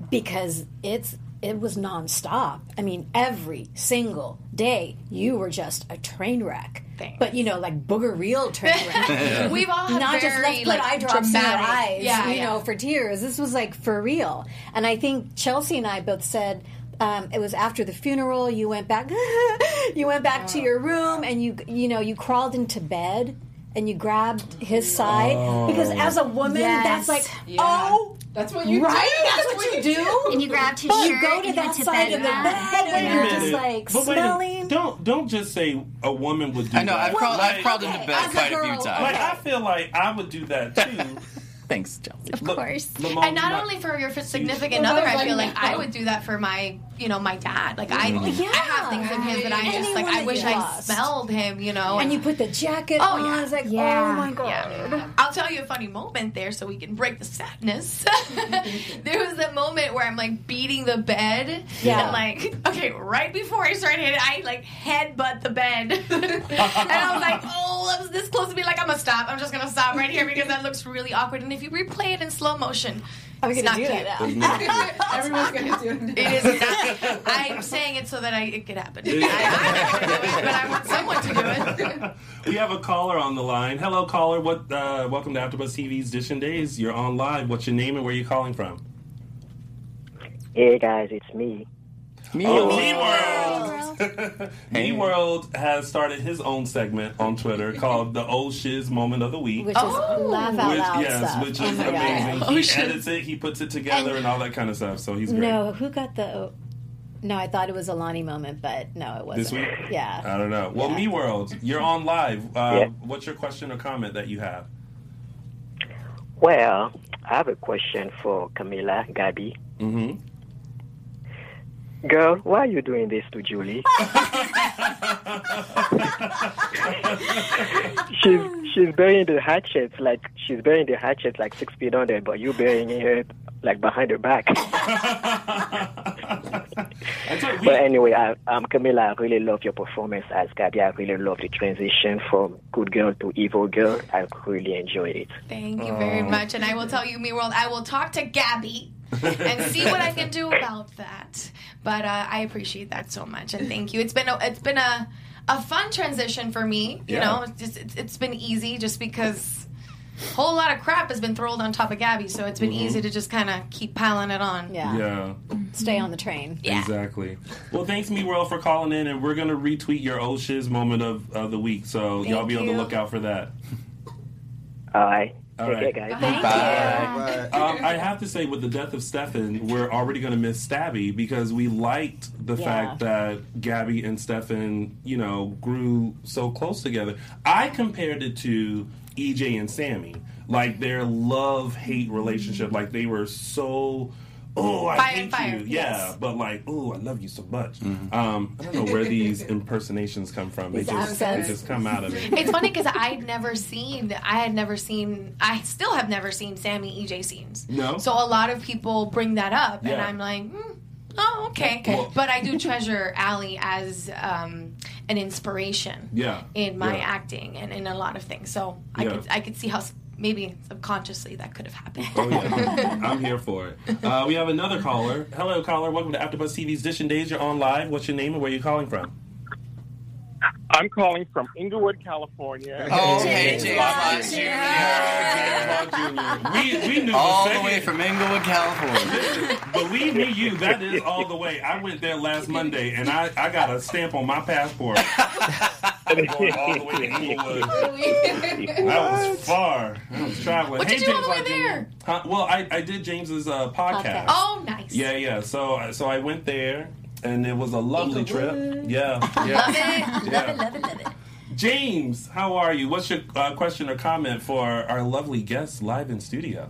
because it's it was nonstop. I mean, every single day you were just a train wreck. Thanks. But you know, like booger real train wreck. We've all had Not just very, let's put like, eye drops in your dramatic- eyes, Yeah, you yeah. know, for tears. This was like for real. And I think Chelsea and I both said um, it was after the funeral. You went back, you went back to your room, and you you know you crawled into bed and you grabbed his side because as a woman, Yes. that's like oh. That's what you right? do. That's what you do. And you grabbed his But shirt you go to and that went to side bed of the with bed that. and you're just like But wait a- smelling. don't don't just say a woman would do I know. that. I've crawled, like, I've crawled into bed as a quite a few girl, times. like I feel like I would do that too. Thanks, Chelsea. Of course. And not only for your significant other, I feel like I would do that for my, you know, my dad. Like I. Yeah. I have things of his that I just like. I wish I smelled him, you know. and you put the jacket Oh, on. yeah. It's like, oh Yeah. oh my god. Yeah. I'll tell you a funny moment there so we can break the sadness. there was that moment where I'm like beating the bed. Yeah. And like, okay, right before I started hitting, I like headbutt the bed. and I was like, oh, that was this close to be Like, I'm gonna stop. I'm just gonna stop right here because that looks really awkward. And if you replay it in slow motion, I'm it's gonna not do cute. that Everyone's gonna do it. It is not. I'm saying it so that I, it could happen. I, I never do it, but I want someone to do it. We have a caller on the line. Hello, caller. What? Uh, welcome to AfterBuzz TV's Dishing Days. You're on live. What's your name and where are you calling from? Hey guys, it's me. Me, Oh, oh, Me World. Me World has started his own segment on Twitter called the Oh Shiz Moment of the Week. Which is laugh out which, loud yes, stuff. which Oh is my God. amazing. Oh, he shit. edits it, he puts it together, and, all that kind of stuff. So he's great. No, who got the? No, I thought it was a Lani moment, but no, it wasn't. This week? Yeah. I don't know. Well, Yeah. Me World, you're on live. Uh, Yeah. What's your question or comment that you have? Well, I have a question for Camila, Gabi. Mm-hmm. Girl, why are you doing this to Julie? she's she's burying the hatchet like she's burying the hatchet like six feet under, but you burying it like behind her back. We, But anyway, I, um, Camila, I really love your performance as Gabi. I really love the transition from good girl to evil girl. I really enjoyed it. Thank you very much. And I will tell you, Me World, I will talk to Gabi and see what I can do about that. But uh, I appreciate that so much, and thank you. It's been a, it's been a a fun transition for me. You Yeah. know, it's, just, it's, it's been easy just because a whole lot of crap has been thrown on top of Gabi, so it's been easy to just kind of keep piling it on. Yeah. yeah. Stay on the train. Yeah. Exactly. Well, thanks, Me World, for calling in, and we're gonna retweet your Oh Shiz moment of, of the week, so y'all be able you. to look out for that. All right. All Take right. care, guys. Thank Bye. you. Um, I have to say, with the death of Stefan, we're already going to miss Stabby because we liked the Yeah. fact that Gabi and Stefan, you know, grew so close together. I compared it to EJ and Sami, like their love hate relationship. Like they were so. Oh, I Fire hate and fire, you. Yeah, but like, oh, I love you so much. Um, I don't know where these impersonations come from. They just, they just come out of me. It's funny because I'd never seen, I had never seen, I still have never seen Sami EJ scenes. No? So a lot of people bring that up, and I'm like, hmm, oh, okay. Well- but I do treasure Ali as um, an inspiration Yeah. in my Yeah. acting and in a lot of things. So I Yeah. could I could see how s- maybe subconsciously that could have happened. Oh yeah, I'm here for it. Uh, we have another caller. Hello, caller. Welcome to AfterBuzz TV's Dishing Days. You're on live. What's your name and where are you calling from? I'm calling from Inglewood, California. Oh, hey, James Locke We, we knew All the the way from Inglewood, California. Believe me, you. That is all the way. I went there last Monday, and I, I got a stamp on my passport. I'm going all the way to Inglewood. That was far. I was traveling. What hey, did you do all the way there? Huh? Well, I, I did James's uh, podcast. Oh, nice. Yeah, yeah. So so I went there, and it was a lovely trip. Yeah, Love yeah. it. Yeah. Love it, love it, love it. James, how are you? What's your uh, question or comment for our lovely guests live in studio?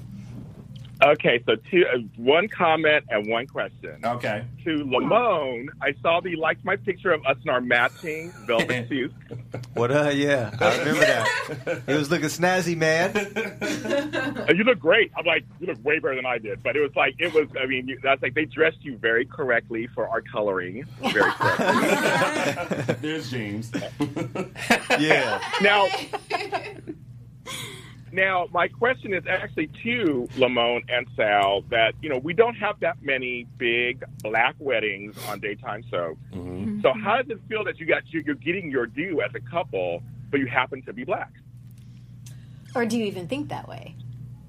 Okay, so two, uh, one comment and one question. Okay. To Lamon, I saw that you liked my picture of us in our matching velvet suits. What? Uh, yeah, I remember that. It was looking snazzy, man. Uh, you look great. I'm like, you look way better than I did. But it was like, it was. I mean, you- that's like they dressed you very correctly for our coloring. Very correctly. There's James. Yeah. now, Now, my question is actually to Lamon and Sal that, you know, we don't have that many big black weddings on daytime soaps. Mm-hmm. So how does it feel that you got you're getting your due as a couple, but you happen to be black? Or do you even think that way?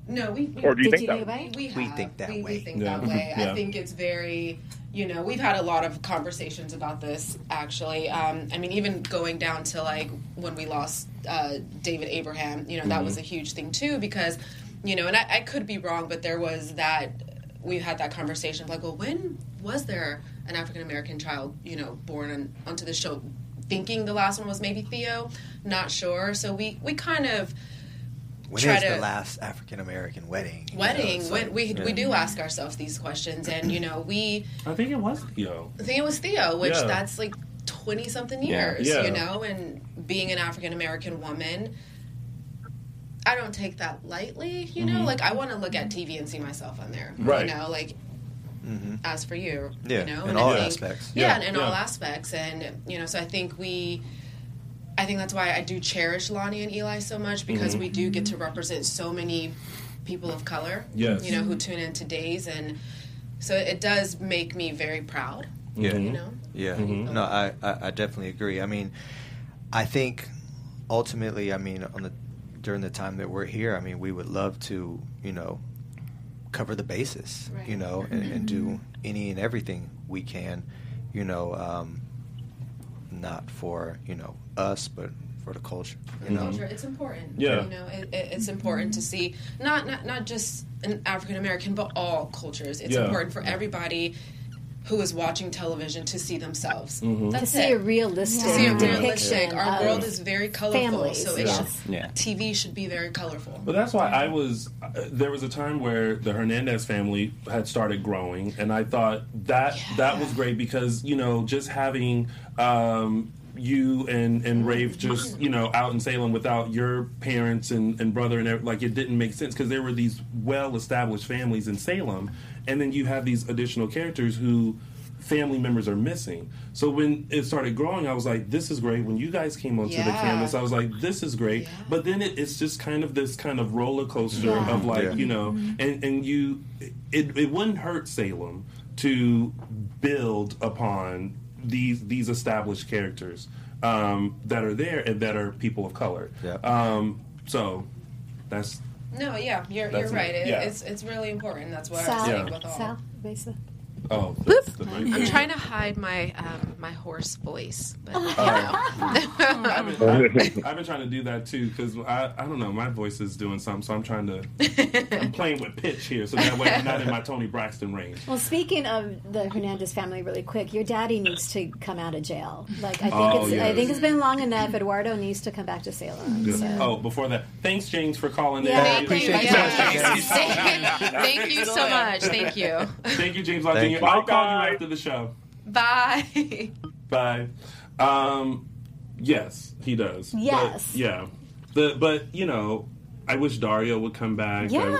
No, we. we Or do you think you that way? about it? We, We think that we, way. We think Yeah. that way. Yeah. I think it's very, you know, we've had a lot of conversations about this actually. Um, I mean, even going down to like when we lost uh, David Abraham, you know, that was Mm-hmm. a huge thing too because, you know, and I, I could be wrong, but there was that we had that conversation of like, well, when was there an African American child, you know, born on, onto the show? Thinking the last one was maybe Theo, not sure. So we we kind of When try is to the last African American wedding? you know, wedding so- when we yeah. we do ask ourselves these questions and you know we I think it was Theo. I think it was Theo which Yeah. that's like 20 something years Yeah. you know and being an African American woman I don't take that lightly you know like I want to look at TV and see myself on there Mm-hmm. Right. you know like Mhm. as for you Yeah, you know in and all think, aspects. yeah, Yeah, and in yeah. all aspects and you know so I think we I think that's why I do cherish Lani and Eli so much because Mm-hmm. we do get to represent so many people of color. Yes. You know, who tune in to days and so it does make me very proud. Yeah. You know? Yeah, Mhm. no, I, I, I definitely agree. I mean, I think ultimately, I mean, on the during the time that we're here, I mean, we would love to, you know, cover the bases, Right. you know, and, and do any and everything we can, you know, um, not for you know us, but for the culture, you know. Culture, it's important. Yeah. You know, it, it, it's important to see not not not just an African American, but all cultures. It's Yeah. important for everybody who is watching television to see themselves. Mm-hmm. To That's see it. a realistic to see a depiction realistic. Our of world is very colorful, families, so it yes. should, Yeah. TV should be very colorful. But that's why I was. Uh, there was a time where the Hernandez family had started growing, and I thought that that was great because you know just having um, you and and Rafe just you know out in Salem without your parents and, and brother and like it didn't make sense because there were these well established families in Salem, and then you have these additional characters who family members are missing. So when it started growing, I was like, "This is great." When you guys came onto the Yeah. canvas, I was like, "This is great." Yeah. But then it, it's just kind of this kind of roller coaster of like Yeah. you know, and and you, it it wouldn't hurt Salem to build upon these these established characters um, that are there and that are people of color. Yeah. Um, so that's No, yeah, you're, you're right. it, It, yeah. It's it's really important. That's what I Sal, was saying Yeah. with all. Sal, Besa. Oh that's the I'm trying to hide my um, my hoarse voice, but you Oh. know. I've been, I've, I've been trying to do that too because I, I don't know my voice is doing something so I'm trying to I'm playing with pitch here so that way I'm not in my Toni Braxton range. Well, speaking of the Hernandez family, really quick, your daddy needs to come out of jail. Like I think Oh, it's I think it's been long enough. Eduardo needs to come back to Salem. So. Oh, before that, thanks James for calling Yeah, in. thank appreciate you. you. Thank, thank you so much. Thank you. Thank you, James. Thank Thank you. I'll call Bye. you after the show. Bye. Bye. Um, yes, he does. But, Yes. yeah. The but you know, I wish Dario would come back. I- Yeah. you know,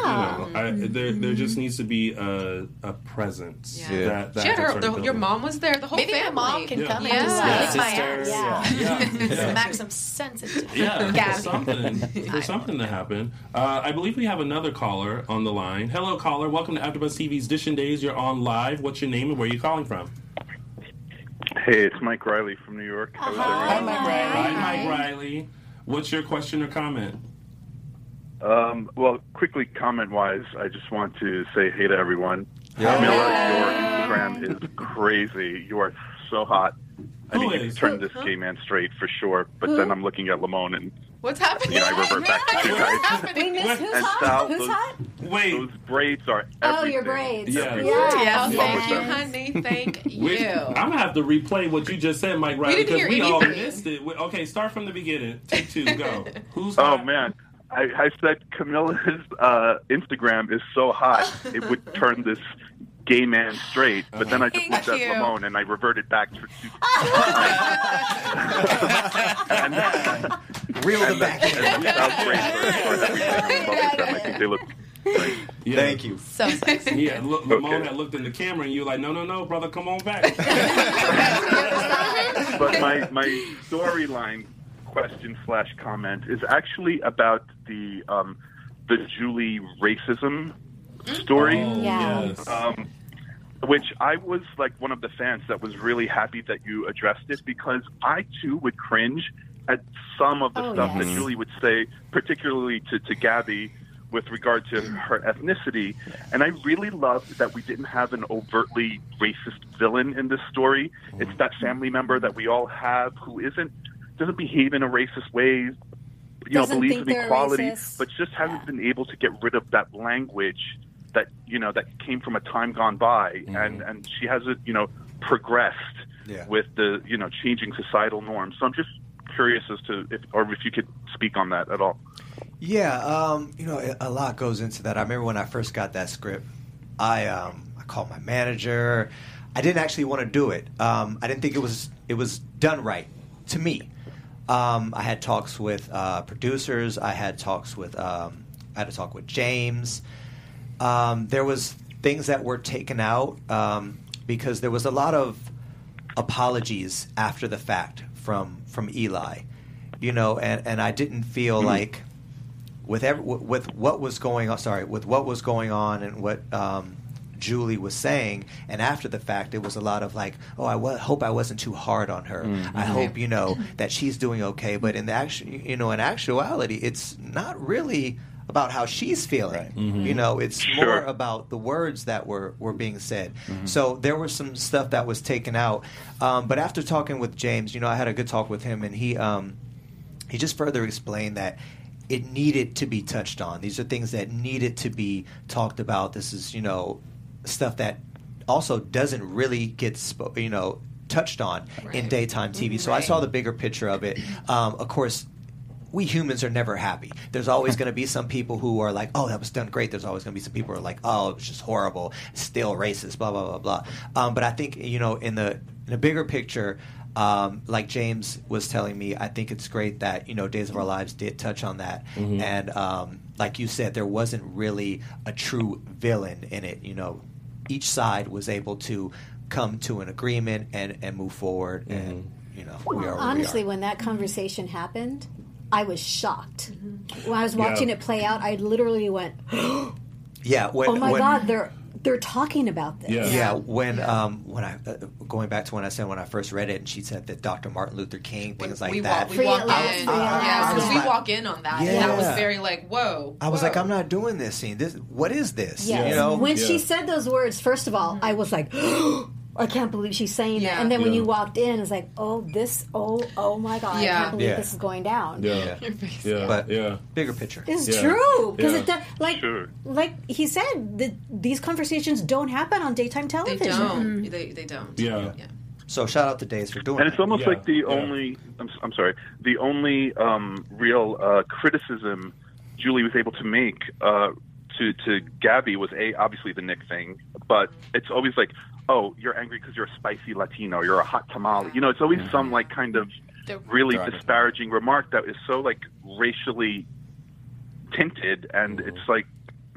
I, mm-hmm. there there just mm-hmm. needs to be a a presence. Yeah. That, that She had her, the, your mom was there. The whole Maybe family. my mom can Yeah. come Yeah. and just Yeah. lick my ass. Yeah. Yeah, yeah. Smack some sense into Yeah, for Gabi. something for something to happen. Uh, I believe we have another caller on the line. Hello, caller. Welcome to AfterBuzz TV's Dishing Days. You're on live. What's your name and where are you calling from? Hey, it's Mike Riley from New York. Uh-huh. How's Hi, everyone? Hi, Mike Riley. What's your question or comment? Um, well, quickly, comment-wise, I just want to say hey to everyone. Yeah. Camila, your Instagram is crazy. You are so hot. I Who mean, you is? turned this gay man straight for sure. But then I'm looking at Lamon, and What's happening? you know, I revert back to you What's guys. happening? We missed who's And hot? Sal, Who's those- hot? Wait, Those braids are Oh, everything. your braids. Yeah. Everything. Yeah. Yeah, Love thank with you, them. honey. Thank we, you. I'm gonna have to replay what you just said, Mike Riley, didn't because hear we all missed it. Okay, start from the beginning. Take two, go. Who's hot? Oh man, I, I said Camila's uh, Instagram is so hot it would turn this gay man straight. But then I just Thank looked you. at Lamon and I reverted back to. and, Reel them and, back. and Sal's braids are, are everything. Love them. I think they look great. Yeah. Thank you. So sexy. Yeah, look, Lamon Okay. had looked in the camera and you were like, no, no, no, brother, come on back. But my my storyline question slash comment is actually about the um, the Julie racism story. Oh, yes. Um, which I was like one of the fans that was really happy that you addressed it because I too would cringe at some of the Oh, stuff yes. that Julie would say, particularly to, to Gabi with regard to her ethnicity. And I really loved that we didn't have an overtly racist villain in this story. It's that family member that we all have who isn't doesn't behave in a racist way, you know, Doesn't believes in equality, but just hasn't Yeah. been able to get rid of that language that you know that came from a time gone by, and and she hasn't you know progressed Yeah. with the you know changing societal norms. So I'm just curious as to if or if you could speak on that at all. Yeah, um, you know, a lot goes into that. I remember when I first got that script, I um, I called my manager. I didn't actually want to do it. Um, I didn't think it was it was done right to me. Um, I had talks with uh, producers. I had talks with um, I had a talk with James. Um, there was things that were taken out um, because there was a lot of apologies after the fact from from Eli, you know, and, and I didn't feel like with every, with what was going on. Sorry, with what was going on and what um, Julie was saying, and after the fact, it was a lot of like, oh, I hope I wasn't too hard on her. I hope you know that she's doing okay. But in the action, you know, in actuality, it's not really about how she's feeling. You know, it's more about the words that were, were being said. So there was some stuff that was taken out. Um, but after talking with James, you know, I had a good talk with him, and he um, he just further explained that it needed to be touched on. These are things that needed to be talked about. This is, you know, stuff that also doesn't really get, spo- you know, touched on in daytime TV. So I saw the bigger picture of it. Um, of course, we humans are never happy. There's always going to be some people who are like, "Oh, that was done great." There's always going to be some people who are like, "Oh, it was just horrible, still racist." Blah blah blah blah. Um, but I think you know, in the in a bigger picture, um, like James was telling me, I think it's great that you know Days of Our Lives did touch on that, and um, like you said, there wasn't really a true villain in it. You know, each side was able to come to an agreement and and move forward, and mm-hmm. you know, we are where we Honestly, are. when that conversation happened, I was shocked. Mm-hmm. When I was watching Yeah. it play out, I literally went, yeah. When, "Oh my when, god, they're they're talking about this." Yeah. Yeah, when um, when I uh, going back to when I said when I first read it, and she said that Dr. Martin Luther King things like we that. walk, we walk at last, in, free at yeah, because we Yeah. walk in on that. and that was very like, whoa. I was whoa. like, I'm not doing this scene. This what is this? Yes. You know, when Yeah. she said those words, first of all, I was like, I can't believe she's saying Yeah. that. And then when you walked in, it's like, oh, this, oh, oh my god, I can't believe Yeah. this is going down. Yeah. Your. Yeah. But- yeah. bigger picture. It's Yeah. true because Yeah. it does, like Sure. like he said that these conversations don't happen on daytime television. They television. don't. They, they don't. Yeah. yeah. So shout out to Days for doing And it's almost Yeah, like the yeah. only I'm, I'm sorry the only um, real uh, criticism Julie was able to make uh, to to Gabi was a obviously the Nick thing, but it's always like oh you're angry because you're a spicy Latino, you're a hot tamale. You know, it's always some like kind of really disparaging remark that is so like racially tinted, and it's like.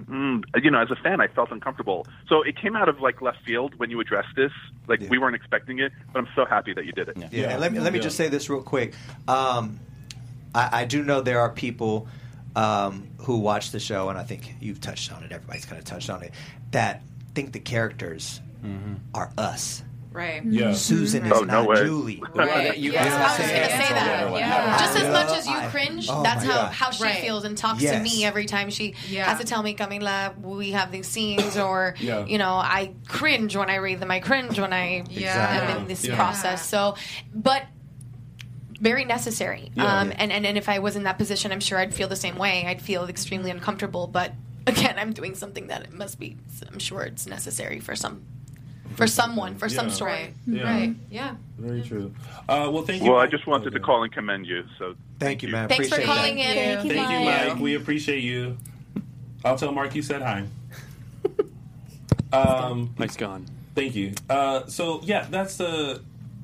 Mm, you know, as a fan, I felt uncomfortable. So it came out of like left field when you addressed this. Like we weren't expecting it, but I'm so happy that you did it. Yeah, Yeah. and let me let me Yeah. just say this real quick. Um, I, I do know there are people um, who watch the show, and I think you've touched on it. Everybody's kind of touched on it. That think the characters mm-hmm. are us. Right. Mm-hmm. Yeah. Susan mm-hmm. is Oh, not way. Julie. Right. You Yes, guys I was going to say that. Yeah. Just as much as you I- cringe, oh that's how, God. how she Right. feels and talks Yes. to me every time she Yeah. has to tell me, Camila, we have these scenes, or, Yeah. you know, I cringe when I read them. I cringe when I Yeah. am in this Yeah. process. So, but very necessary. Yeah. um, and, and, and if I was in that position, I'm sure I'd feel the same way. I'd feel extremely uncomfortable. But again, I'm doing something that it must be, I'm sure it's necessary for some. For someone, for some story. Right. Yeah. Right. Yeah. Very true. Uh, well, thank you. Well, I just wanted to call and commend you. So Thank you, man. Thanks for Appreciate calling that. in. Thank you, Thank you, Mike. Mike. We appreciate you. I'll tell Mark you said hi. Um, Mike's gone. thank you. Uh, so yeah, that's the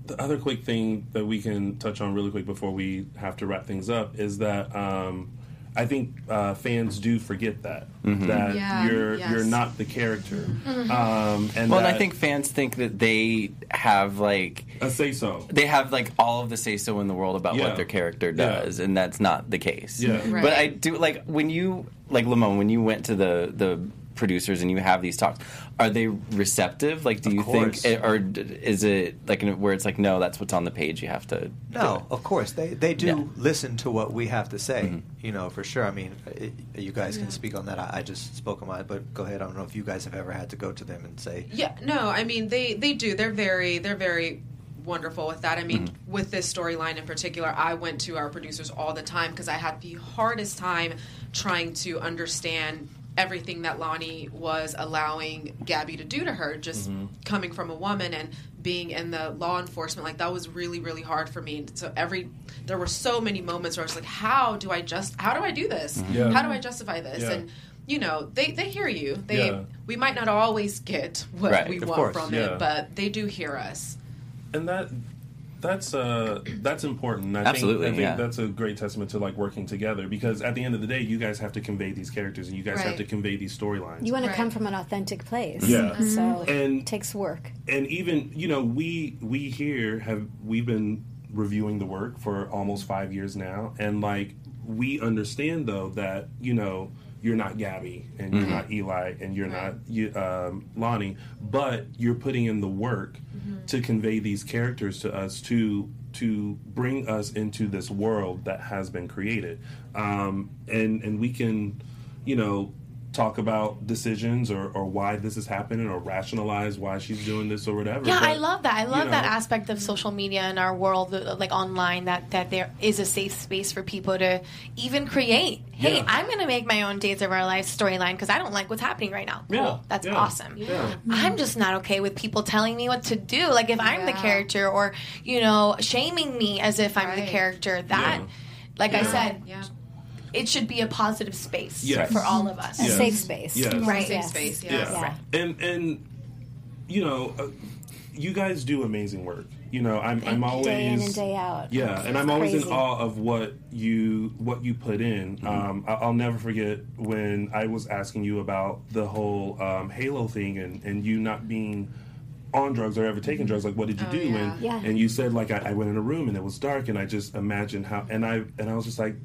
the other quick thing that we can touch on really quick before we have to wrap things up is that um, I think uh, fans do forget that Mhm. that Yeah, you're yes. you're not the character. Mhm. Um, and well, and I think fans think that they have like a say so. They have like all of the say so in the world about Yeah. what their character Yeah. does, and that's not the case. Yeah. But I do like when you like Lamon when you went to the the producers and you have these talks are they receptive like do you course. think or is it like in where it's like no that's what's on the page you have to No, of course they they do Yeah. listen to what we have to say. Mhm. You know, for sure. I mean, it, you guys Yeah. can speak on that. I, I just spoke on mine, but go ahead. I don't know if you guys have ever had to go to them and say, Yeah, no, I mean they they do. They're very they're very wonderful with that. I mean, Mm-hmm. with this storyline in particular, I went to our producers all the time because I had the hardest time trying to understand everything that Lani was allowing Gabi to do to her just Mm-hmm. coming from a woman and being in the law enforcement like that was really really hard for me so every there were so many moments where I was like how do I just how do I do this Yeah. how do I justify this Yeah. and you know they they hear you they Yeah. we might not always get what Right, we of want course, from yeah. it but they do hear us and that that's uh that's important. I Absolutely, think, I think yeah. that's a great testament to like working together because at the end of the day, you guys have to convey these characters and you guys have to convey these storylines. You want to come from an authentic place. Yeah. So And- it takes work. and even you know we we here have we've been reviewing the work for almost five years now and like we understand though that you know you're not Gabi and you're Mhm. not Eli and you're not you, um, Lani, but you're putting in the work to convey these characters to us to to bring us into this world that has been created, um, and and we can, you know, talk about decisions or, or why this is happening or rationalize why she's doing this or whatever. Yeah, but, I love that. I you love that aspect of social media in our world, uh, like online, that that there is a safe space for people to even create. Hey, Yeah. I'm going to make my own Days of Our Life storyline because I don't like what's happening right now. Cool, Yeah, that's yeah, awesome. yeah. I'm just not okay with people telling me what to do. Like if I'm the character, or you know, shaming me as if I'm the character. That, like I Yeah. Said, it should be a positive space Yes. for all of us. A Yes. safe space. Yes. Right. Safe space, Yeah. yes. And and you know, uh, you guys do amazing work. You know, I'm I'm always day in and day out. Yeah, and I'm It's always in awe of what you what you put in. Um, I- I'll never forget when I was asking you about the whole um, Halo thing and and you not being on drugs or ever taking drugs. Like, what did you Oh, do? yeah. And Yeah. and you said like I, I went in a room and it was dark and I just imagined how and I and I was just like.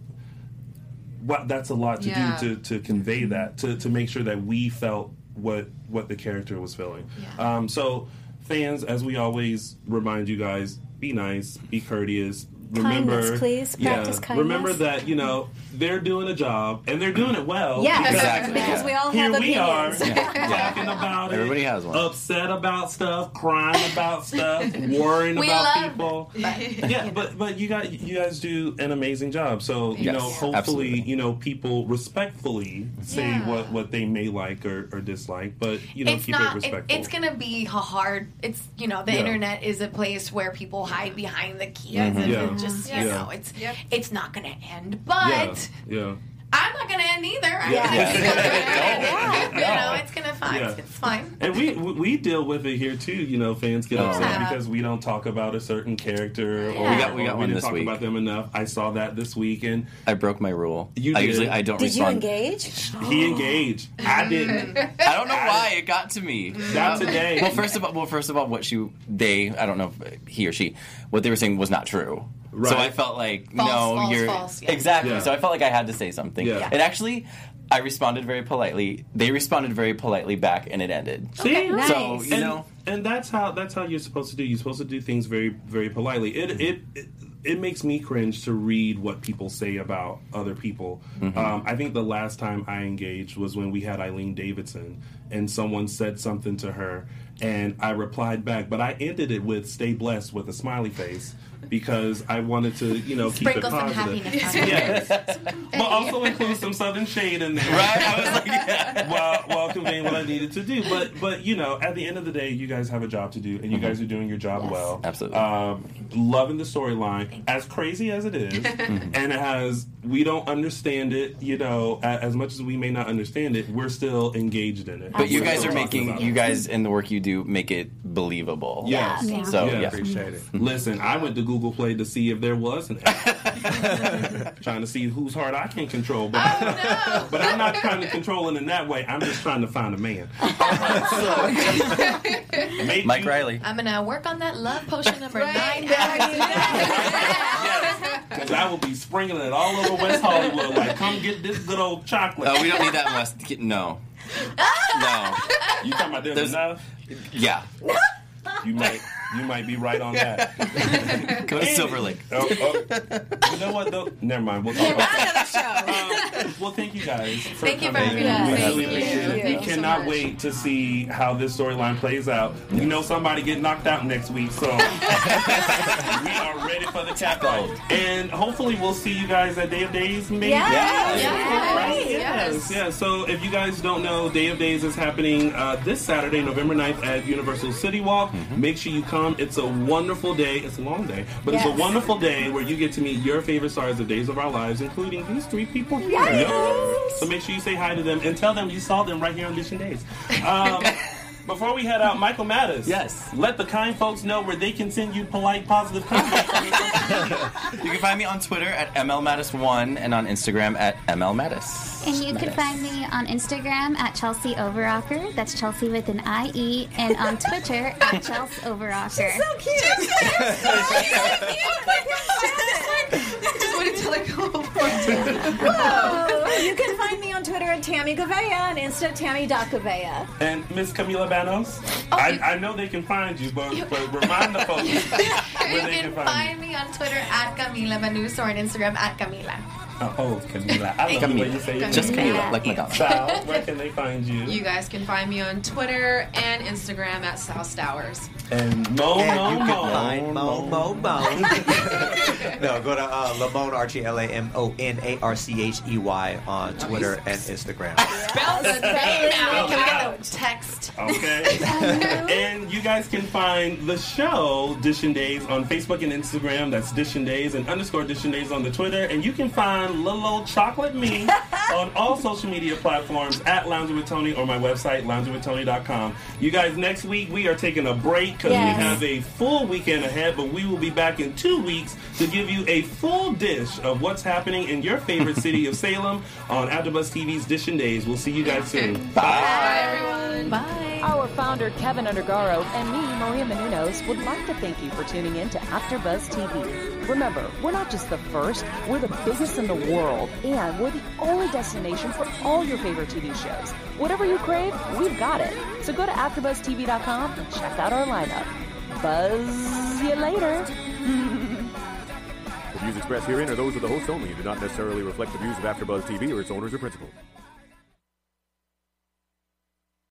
What that's a lot to Yeah. do to, to convey that to, to make sure that we felt what what the character was feeling. Um, so fans, as we always remind you guys, be nice, be courteous. Remember, Kindness, please. yeah, Practice kindness. remember that you know they're doing a job and they're doing it well. Yes, because Exactly, because yeah. we all here have we are opinions. talking about it. Everybody has one. Upset about stuff, crying about stuff, worrying We about love people. But- Yeah, but but you got you guys do an amazing job. So you Yes, know, hopefully, absolutely. you know, people respectfully say Yeah. what what they may like or, or dislike, but you know, it's keep it not. It, respectful. it's gonna be hard. It's you know the Yeah. internet is a place where people hide behind the keys Yeah. Mm-hmm. and Yeah. it just you Yeah. know it's Yep. it's not gonna end. But yeah. I'm not gonna end either. I'm Yeah. not Yeah. gonna Don't. You know it's gonna fine. Yeah. It's fine. And we we we deal with it here too. You know, fans get upset Yeah. because we don't talk about a certain character, or, We got- we got or one didn't this talk week. about them enough. I saw that this week, and I broke my rule. You I did. usually I don't Did you engage? he engaged. I didn't. I don't know why it got to me. Not today. Well, first of all, well, first of all, what she they I don't know if he or she what they were saying was not true. So I felt like False, no, false, you're false, yeah. exactly. Yeah. So I felt like I had to say something. Yeah. And actually, I responded very politely. They responded very politely back, and it ended. See, Nice. So you and, know, and that's how that's how you're supposed to do. You're supposed to do things very very politely. It it. it it makes me cringe to read what people say about other people. Um, I think the last time I engaged was when we had Eileen Davidson, and someone said something to her, and I replied back, but I ended it with "Stay blessed" with a smiley face because I wanted to, you know, keep Sprinkle it some positive. happiness. on. Yes, but also include some southern shade in there. right? I was like, yeah. while, while conveying what I needed to do. But but you know, at the end of the day, you guys have a job to do, and you mm-hmm. guys are doing your job well. Absolutely. Um, loving the storyline, as crazy as it is, mm-hmm. and as we don't understand it, you know, as much as we may not understand it, we're still engaged in it. But you We're guys are making you guys and the work you do make it believable. Yes. Yeah. So Yeah. yeah, Appreciate it. Mm-hmm. Listen, I went to Google Play to see if there was an app. trying to see whose heart I can control. But, Oh, but I'm not trying to control it in that way. I'm just trying to find a man. So, Mike you- Riley. I'm gonna work on that love potion number nine. Because I will be sprinkling it all over West Hollywood. Like, come get this good old chocolate. Oh, we don't need that in West. No, no. You talking about there's, There's- enough? Yeah, You might, you might be right on that. go to Silver Lake. Oh, oh. You know what? Though? Never mind. We'll talk about that. Um, well, thank you guys. For Thank you for coming having us. We Thank really you. appreciate it. Thank We you cannot much. wait to see how this storyline plays out. We know somebody get knocked out next week, so we are ready for the capo. And hopefully, we'll see you guys at Day of Days. Maybe. Yes. Right? Yes. Yes. Yeah. So if you guys don't know, Day of Days is happening uh, this Saturday, November 9th at Universal City Walk. Make sure you come. It's a wonderful day. It's a long day, but it's a wonderful day where you get to meet your favorite stars of Days of Our Lives, including these three people here. Yes. So make sure you say hi to them and tell them you saw them right here on Dishing Days. Um, Before we head out, Michael Mattis. Yes. Let the kind folks know where they can send you polite, positive comments. You can find me on Twitter at mlmattis1 and on Instagram at mlmattis. And you can find me on Instagram at Chelsea Overocker. That's Chelsea with an I-E. And on Twitter at Chelsea Overocker. so cute. Just wait until I go. Whoa. You can find me on Twitter at Tammy Gavea and Insta Tammy.Gavea. and Miss Camila Banus. Oh. I, I know they can find you, but, but remind the folks where You they can can find find me on Twitter at Camila Banus or on Instagram at Camila. Oh, oh, Camila. I love the way you say it. Just Camila, like Madonna. Sal, where can they find you? You guys can find me on Twitter and Instagram at Sal Stowers. And Mo And Mo you can Mo. find Mo Mo Mo. no, go to uh, Lamon Archey L A M O N A R C H E Y on Twitter and Instagram. Spell the name out. Can we get the text? Okay. and you guys can find the show Dishing Days on Facebook and Instagram. That's Dishing Days and underscore Dishing Days on the Twitter. And you can find Little Old Chocolate Me on all social media platforms at Lounging with Tony or my website, loungingwithtony.com. You guys, next week we are taking a break because Yes. we have a full weekend ahead, but we will be back in two weeks to give you a full dish of what's happening in your favorite city of Salem on AfterBuzz TV's Dishing Days. We'll see you guys soon. Bye, everyone. Bye. Our founder, Keven Undergaro, and me, Maria Menounos, would like to thank you for tuning in to AfterBuzz TV. Remember, we're not just the first, we're the biggest in the world, and we're the only destination for all your favorite TV shows. Whatever you crave, we've got it. So go to AfterBuzzTV.com and check out our lineup. Buzz see you later. The views expressed herein are those of the host only and do not necessarily reflect the views of AfterBuzz TV or its owners or principals.